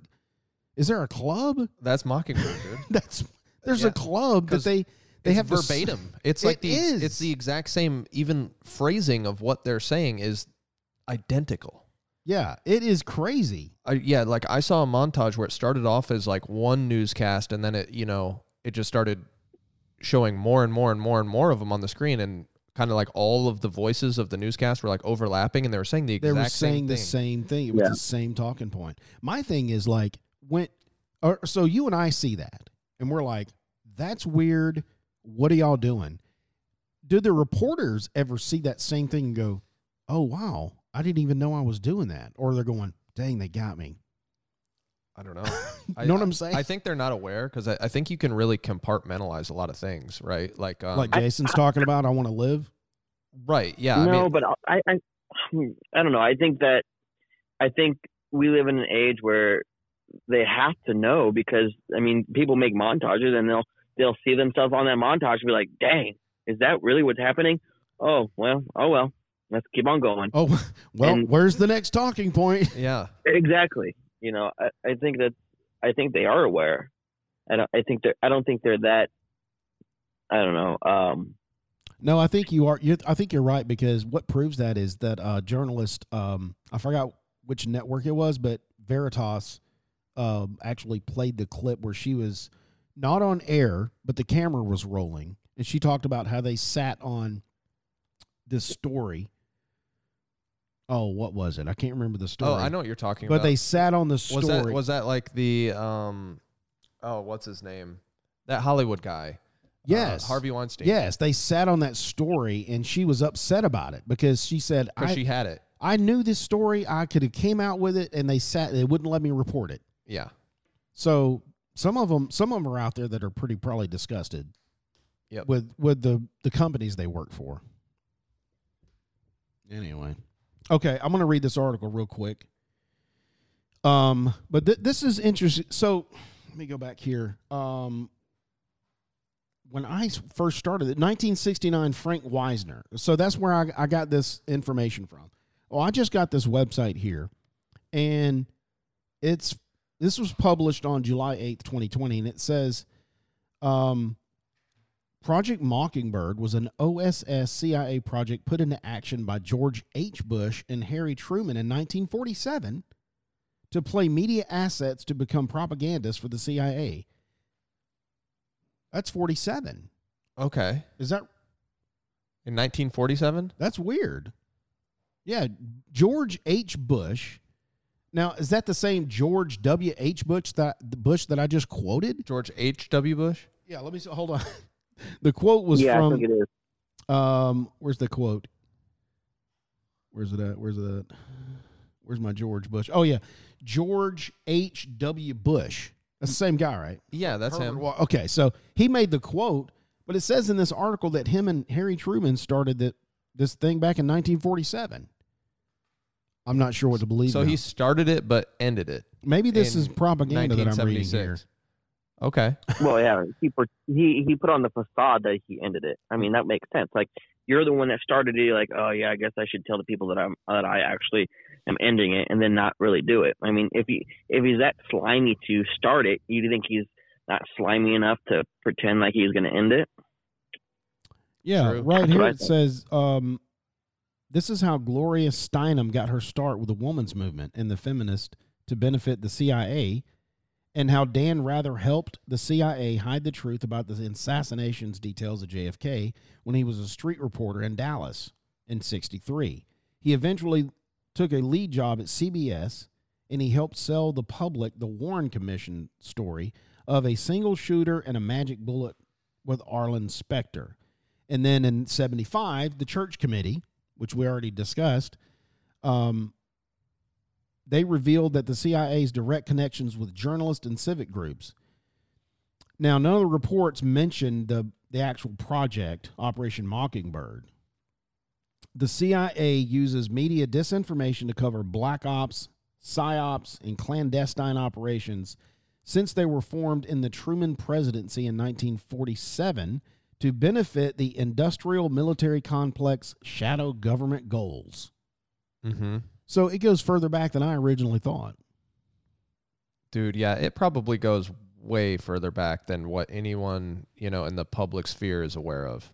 is there a club? That's Mockingbird, dude. That's there's Yeah. a club that they they it's have to s- verbatim. It's like It the is. it's the exact same even phrasing of what they're saying is identical. Yeah, it is crazy. I, yeah, like I saw a montage where it started off as like one newscast and then it, you know, it just started showing more and more and more and more of them on the screen and kind of like all of the voices of the newscast were like overlapping and they were saying the They exact were saying same the thing. same thing. It was Yeah. the same talking point. My thing is like when, or so you and I see that, and we're like, "That's weird. What are y'all doing?" Do the reporters ever see that same thing and go, "Oh wow, I didn't even know I was doing that," or they're going, "Dang, they got me." I don't know. You I, know what I'm saying? I think they're not aware because I, I think you can really compartmentalize a lot of things, right? Like, um, like Jason's talking about, I want to live. right? Yeah. I no, mean, but I, I, I don't know. I think that, I think we live in an age where they have to know because I mean, people make montages and they'll they'll see themselves on that montage and be like, "Dang, is that really what's happening?" Oh well, oh well. Let's keep on going. Oh well, And- where's the next talking point? yeah. Exactly. You know, I, I think that I think they are aware. I don't. I think they're. I don't think they're that. I don't know. Um, No, I think you are. You're, I think you're right because what proves that is that uh, journalist. Um, I forgot which network it was, but Veritas um, actually played the clip where she was not on air, but the camera was rolling, and she talked about how they sat on this story. Oh, what was it? I can't remember the story. Oh, I know what you're talking But about. But they sat on the story. was that was that like the um, oh, what's his name? That Hollywood guy. Uh, yes, Harvey Weinstein. Yes, they sat on that story, and she was upset about it because she said, because "I she had it. I knew this story. I could have came out with it, and they sat. They wouldn't let me report it. Yeah. So some of them, some of them are out there that are pretty probably disgusted. Yep. With with the the companies they work for. Anyway, okay, I'm going to read this article real quick. Um, but th- this is interesting. So let me go back here. Um, when I first started it, 1969, Frank Wisner. So that's where I, I got this information from. Well, I just got this website here, and it's this was published on July 8th, 2020, and it says um, Project Mockingbird was an OSS CIA project put into action by George H. Bush and Harry Truman in 1947 to play media assets to become propagandists for the CIA. That's 47. Okay. Is that In 1947. that's weird? Yeah, George H. Bush. Now, is that the same George W. H. Bush that the Bush that I just quoted? George H. W. Bush. Yeah, let me see. Hold on. The quote was yeah, I from think it is. Um, where's the quote? Where's it at? Where's it at? Where's my George Bush? Oh yeah, George H. W. Bush. That's the same guy, right? Yeah, that's Herbert him. Wa- Okay, so he made the quote, but it says in this article that him and Harry Truman started that this thing back in 1947. I'm not sure what to believe. So now. he started it but ended it. maybe this is propaganda that I'm reading here. 1976. Okay. well, yeah, he put he he put on the facade that he ended it. I mean, that makes sense. Like you're the one that started it. Like, oh yeah, I guess I should tell the people that I'm that I actually am ending it, and then not really do it. I mean, if he if he's that slimy to start it, you think he's not slimy enough to pretend like he's going to end it? Yeah, True. right That's here it says um, this is how Gloria Steinem got her start with the woman's movement and the feminist to benefit the CIA, and how Dan Rather helped the CIA hide the truth about the assassinations details of JFK when he was a street reporter in Dallas in 63. He eventually took a lead job at CBS and he helped sell the public the Warren Commission story of a single shooter and a magic bullet with Arlen Specter. And then in 75, the church committee, which we already discussed, um, they revealed that the CIA's direct connections with journalists and civic groups. Now, none of the reports mentioned the, the actual project, Operation Mockingbird. The CIA uses media disinformation to cover black ops, psyops, and clandestine operations since they were formed in the Truman presidency in 1947 to benefit the industrial military complex shadow government goals. Mm-hmm. So it goes further back than I originally thought. Dude, yeah, it probably goes way further back than what anyone, you know, in the public sphere is aware of.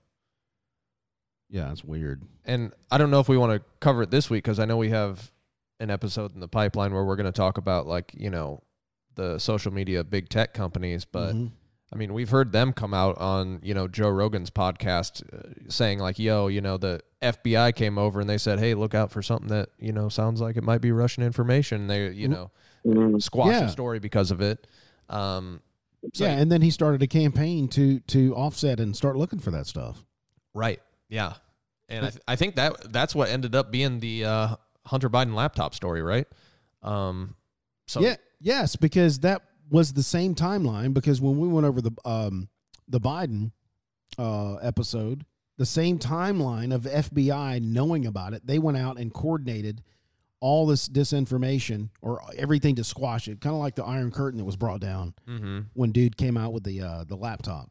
Yeah, it's weird. And I don't know if we want to cover it this week because I know we have an episode in the pipeline where we're going to talk about, like, you know, the social media big tech companies. But Mhm. I mean, we've heard them come out on, you know, Joe Rogan's podcast uh, saying, like, yo, you know, the FBI came over and they said, hey, look out for something that, you know, sounds like it might be Russian information. They, you Mhm. know, Mm, squashed Yeah. the story because of it. Um, so- yeah, and then he started a campaign to to offset and start looking for that stuff. Right. Yeah. And I, th- I think that that's what ended up being the uh, Hunter Biden laptop story, right? Um, so yeah, yes, because that was the same timeline. Because when we went over the um the Biden uh episode, the same timeline of FBI knowing about it, they went out and coordinated all this disinformation or everything to squash it, kind of like the Iron Curtain that was brought down hmm when dude came out with the uh the laptop.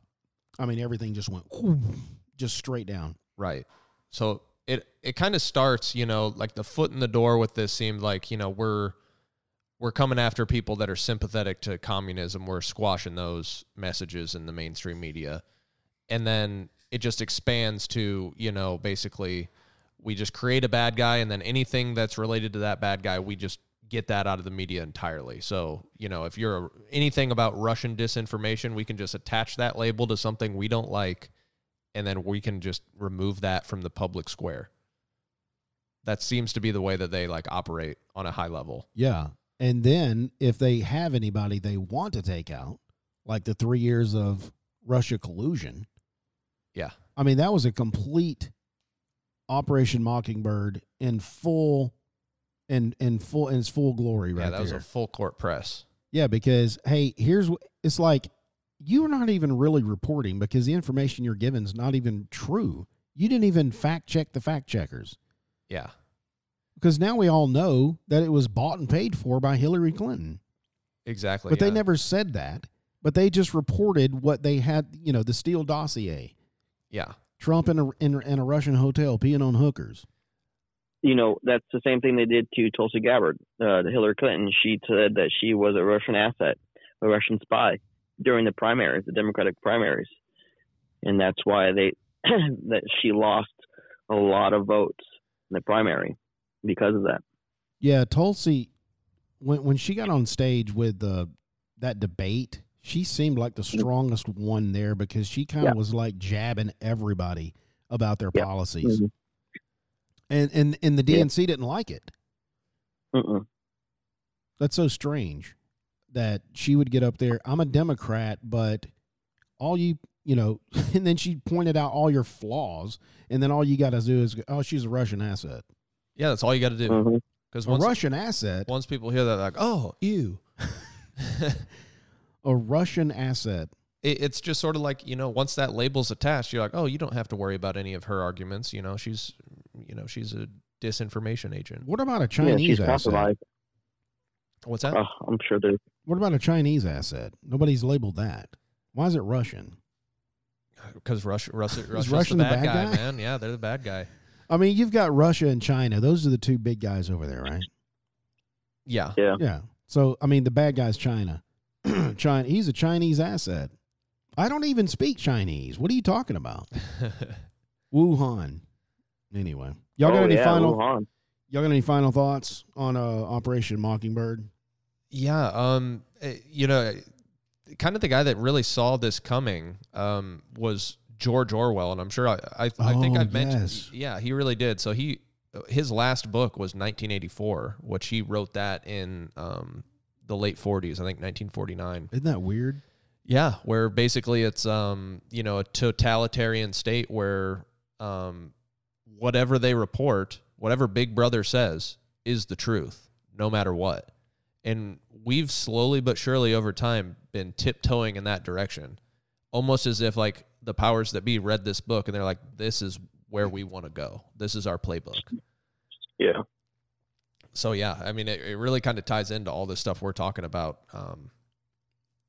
I mean, everything just went just straight down. right. So it it kind of starts, you know, like the foot in the door with this seemed like, you know, we're we're coming after people that are sympathetic to communism. We're squashing those messages in the mainstream media. And then it just expands to, you know, basically we just create a bad guy and then anything that's related to that bad guy, we just get that out of the media entirely. So, you know, if you're a, anything about Russian disinformation, we can just attach that label to something we don't like and then we can just remove that from the public square. That seems to be the way that they like operate on a high level. Yeah. And then if they have anybody they want to take out, like the three years of Russia collusion, Yeah. I mean, that was a complete Operation Mockingbird in full in in full in its full glory right yeah, that was a full court press. yeah, because hey, here's what it's like you're not even really reporting because the information you're given is not even true. You didn't even fact check the fact checkers. Yeah. Because now we all know that it was bought and paid for by Hillary Clinton. Exactly. But they never said that. But they just reported what they had, you know, the Steele dossier. Yeah. Trump in a, in, a- in a Russian hotel peeing on hookers. you know, that's the same thing they did to Tulsi Gabbard, uh, Hillary Clinton. She said that she was a Russian asset, a Russian spy during the primaries, the Democratic primaries, and that's why they that she lost a lot of votes in the primary because of that. Yeah, Tulsi, when when she got on stage with the that debate, she seemed like the strongest one there because she kind of Yeah. was like jabbing everybody about their Yeah. policies, Mhm. and and and the Yeah. DNC didn't like it. Mm-mm. That's so strange that she would get up there. I'm a Democrat, but all you you know, and then she pointed out all your flaws, and then all you got to do is, oh, she's a Russian asset. Yeah, that's all you got to do. Mm-hmm. Because A once Russian asset, once people hear that, they're like, oh, ew. a Russian asset. it, it's just sort of like you know once that label's attached you're like oh you don't have to worry about any of her arguments you know she's you know she's a disinformation agent What about a Chinese she's asset? what's that Oh, I'm sure there's. What about a Chinese asset? Nobody's labeled that. Why is it Russian? Uh, because russia russia russia's Russian the the bad, bad guy, guy? man yeah they're the bad guy I mean, you've got Russia and China. Those are the two big guys over there, right? yeah Yeah. Yeah. So, I mean, the bad guy's China. China. He's a Chinese asset. I don't even speak Chinese. What are you talking about? Wuhan. Anyway, y'all got oh, any yeah, final? Wuhan. Y'all got any final thoughts on uh, Operation Mockingbird? yeah um eh, you know kind of the guy that really saw this coming um was george orwell and i'm sure i i, I think Oh, i've mentioned yes. yeah he really did so he his last book was 1984 which he wrote that in um the late 40s i think 1949 Isn't that weird? Yeah, where basically it's um, you know, a totalitarian state where um whatever they report, whatever Big Brother says is the truth, no matter what. And we've slowly but surely over time been tiptoeing in that direction. Almost as if like the powers that be read this book and they're like, This is where we want to go. This is our playbook. Yeah. So yeah, I mean, it, it really kind of ties into all this stuff we're talking about, um,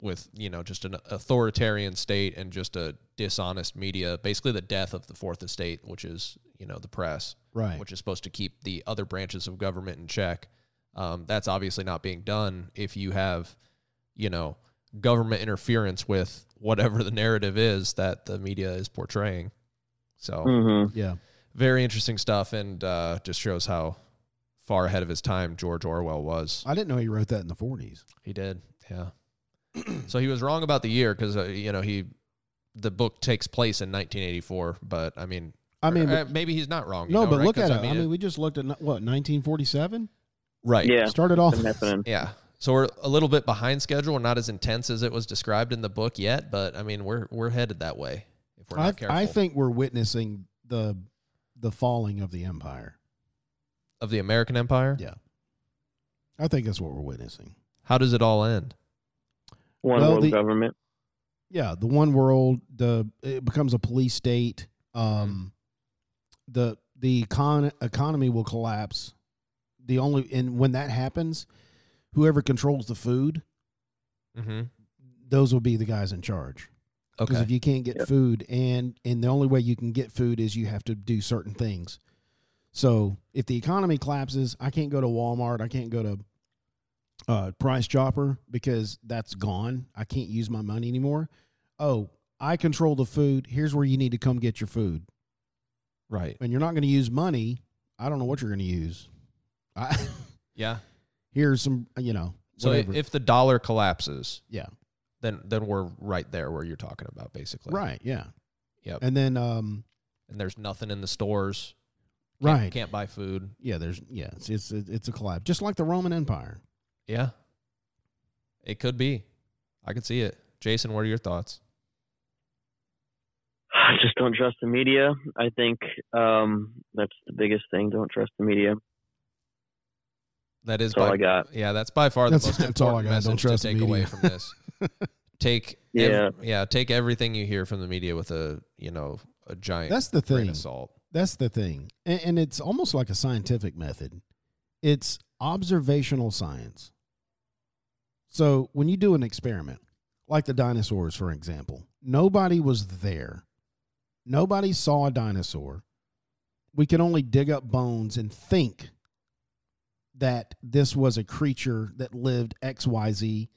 with you know just an authoritarian state and just a dishonest media, basically the death of the fourth estate, which is you know the press, Right. which is supposed to keep the other branches of government in check. Um, that's obviously not being done if you have, you know, government interference with whatever the narrative is that the media is portraying. So Mm-hmm. yeah. very interesting stuff, and uh, just shows how far ahead of his time George Orwell was. I didn't know he wrote that in the 40s. He did, yeah. so he was wrong about the year because uh, you know he, the book takes place in 1984, but I mean, I mean, uh, but- maybe he's not wrong. you no, know, but right? look 'Cause, at it. I mean, we just looked at what 1947. right, Yeah. Started off. Yeah. So we're a little bit behind schedule. We're not as intense as it was described in the book yet, but I mean, we're we're headed that way if we're not I, careful. I think we're witnessing the the falling of the empire. of the American Empire. Yeah. I think that's what we're witnessing. How does it all end? One Well, world the- government. Yeah, the one world, the it becomes a police state. Um, the the econ- economy will collapse. The only and when that happens, whoever controls the food, Mm-hmm. those will be the guys in charge. Because Okay. if you can't get Yep. food, and and the only way you can get food is you have to do certain things. So if the economy collapses, I can't go to Walmart. I can't go to uh, Price Chopper because that's gone. I can't use my money anymore. Oh, I control the food. Here's where you need to come get your food. right. And you're not going to use money. I don't know what you're going to use. I, Yeah. Here's some, you know. So whatever. if the dollar collapses, yeah, then then we're right there where you're talking about, basically. right, yeah, Yep. and then um, and there's nothing in the stores. Can't, right, Can't buy food. yeah, there's yeah, it's it's it's a collapse, just like the Roman Empire. Yeah. It could be. I could see it. Jason, what are your thoughts? I just don't trust the media. I think um, that's the biggest thing. Don't trust the media. That is That's all by, I got. Yeah, that's by far the most that's all I important got. Message to trust the take away from this. take Yeah. ev- yeah, take everything you hear from the media with a you know a giant That's the thing. salt. That's the thing, and, and it's almost like a scientific method. It's observational science. So when you do an experiment, like the dinosaurs, for example, nobody was there. Nobody saw a dinosaur. We can only dig up bones and think that this was a creature that lived X, Y, Z,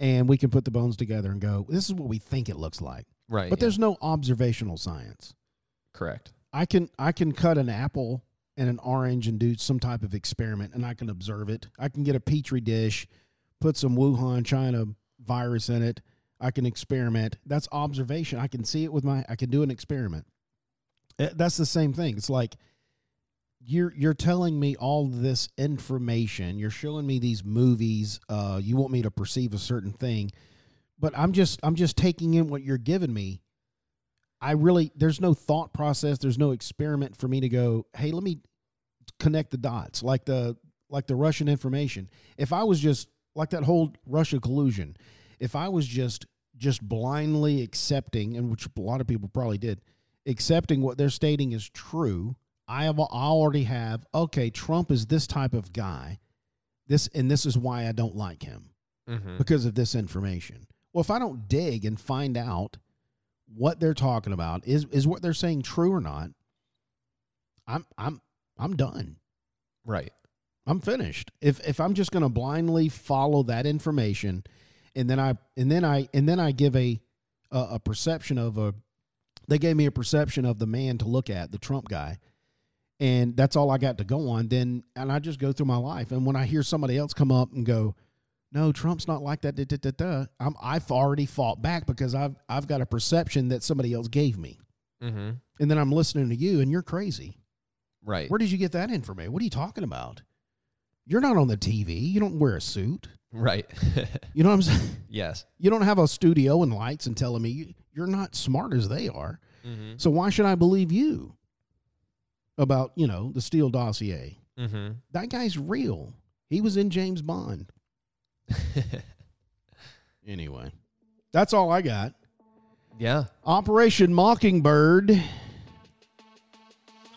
and we can put the bones together and go, "This is what we think it looks like." Right. But yeah. there's no observational science. correct. I can I can cut an apple and an orange and do some type of experiment and I can observe it. I can get a petri dish, put some Wuhan China virus in it. I can experiment. That's observation. I can see it with my I can do an experiment. Eh, That's the same thing. It's like you're you're telling me all this information. You're showing me these movies. Uh, you want me to perceive a certain thing, but I'm just I'm just taking in what you're giving me I really there's no thought process, there's no experiment for me to go, "Hey, let me connect the dots." Like the like the Russian information. If I was just like that whole Russia collusion, if I was just just blindly accepting and which a lot of people probably did, accepting what they're stating is true, I have already have, okay, Trump is this type of guy. This and this is why I don't like him Mm-hmm. because of this information. Well, if I don't dig and find out what they're talking about, is is what they're saying true or not, I'm I'm I'm done. Right. I'm finished. If if I'm just going to blindly follow that information, and then I and then I and then I give a, a a perception of a, they gave me a perception of the man to look at, the Trump guy, and that's all I got to go on. Then and I just go through my life, and when I hear somebody else come up and go, no, Trump's not like that. Da, da, da, da, I'm I've already fought back because I've I've got a perception that somebody else gave me, Mm-hmm. and then I'm listening to you, and you're crazy. Right. Where did you get that information? What are you talking about? You're not on the TV. You don't wear a suit. right. You know what I'm saying? yes. You don't have a studio and lights and telling me you're not smart as they are. Mm-hmm. So why should I believe you about, you know, the Steele dossier? Mm-hmm. That guy's real. He was in James Bond. Anyway, that's all I got. yeah. Operation Mockingbird.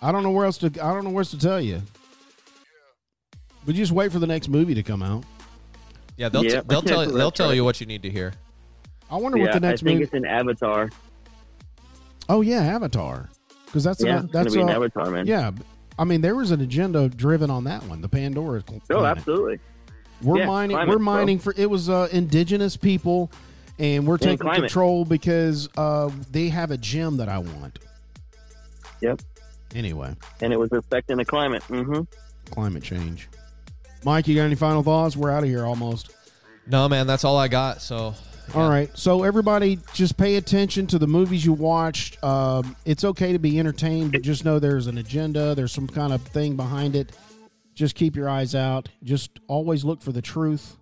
I don't know where else to I don't know where else to tell you. But just wait for the next movie to come out. Yeah. They'll Yeah. they'll tell That's they'll tell you what you need to hear. I wonder yeah, what the I next think movie. it's an Avatar. Oh yeah, Avatar. Because that's yeah, an, it's gonna that's be an Avatar, man. yeah. I mean, there was an agenda driven on that one. The Pandora. Oh, planet. absolutely. We're Yeah, mining. climate, we're bro. mining for. It was uh, indigenous people, and we're taking climate. control because uh, they have a gem that I want. Yep. Anyway, And it was affecting the climate. Mm-hmm. climate change. Mike, you got any final thoughts? We're out of here almost. No, man, that's all I got. So All right. So everybody, just pay attention to the movies you watched. Um, it's okay to be entertained, but just know there's an agenda. There's some kind of thing behind it. Just keep your eyes out. Just always look for the truth,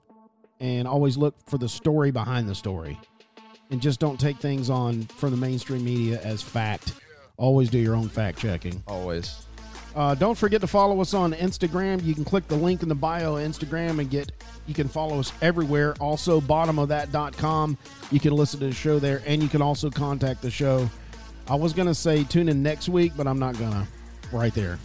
and always look for the story behind the story, and just don't take things on from the mainstream media as fact. Always do your own fact checking. always. Uh, don't forget to follow us on Instagram. You can click the link in the bio Instagram and get you can follow us everywhere. Also, bottomofthat.com. You can listen to the show there and you can also contact the show. I was gonna say tune in next week, but I'm not gonna. Right there.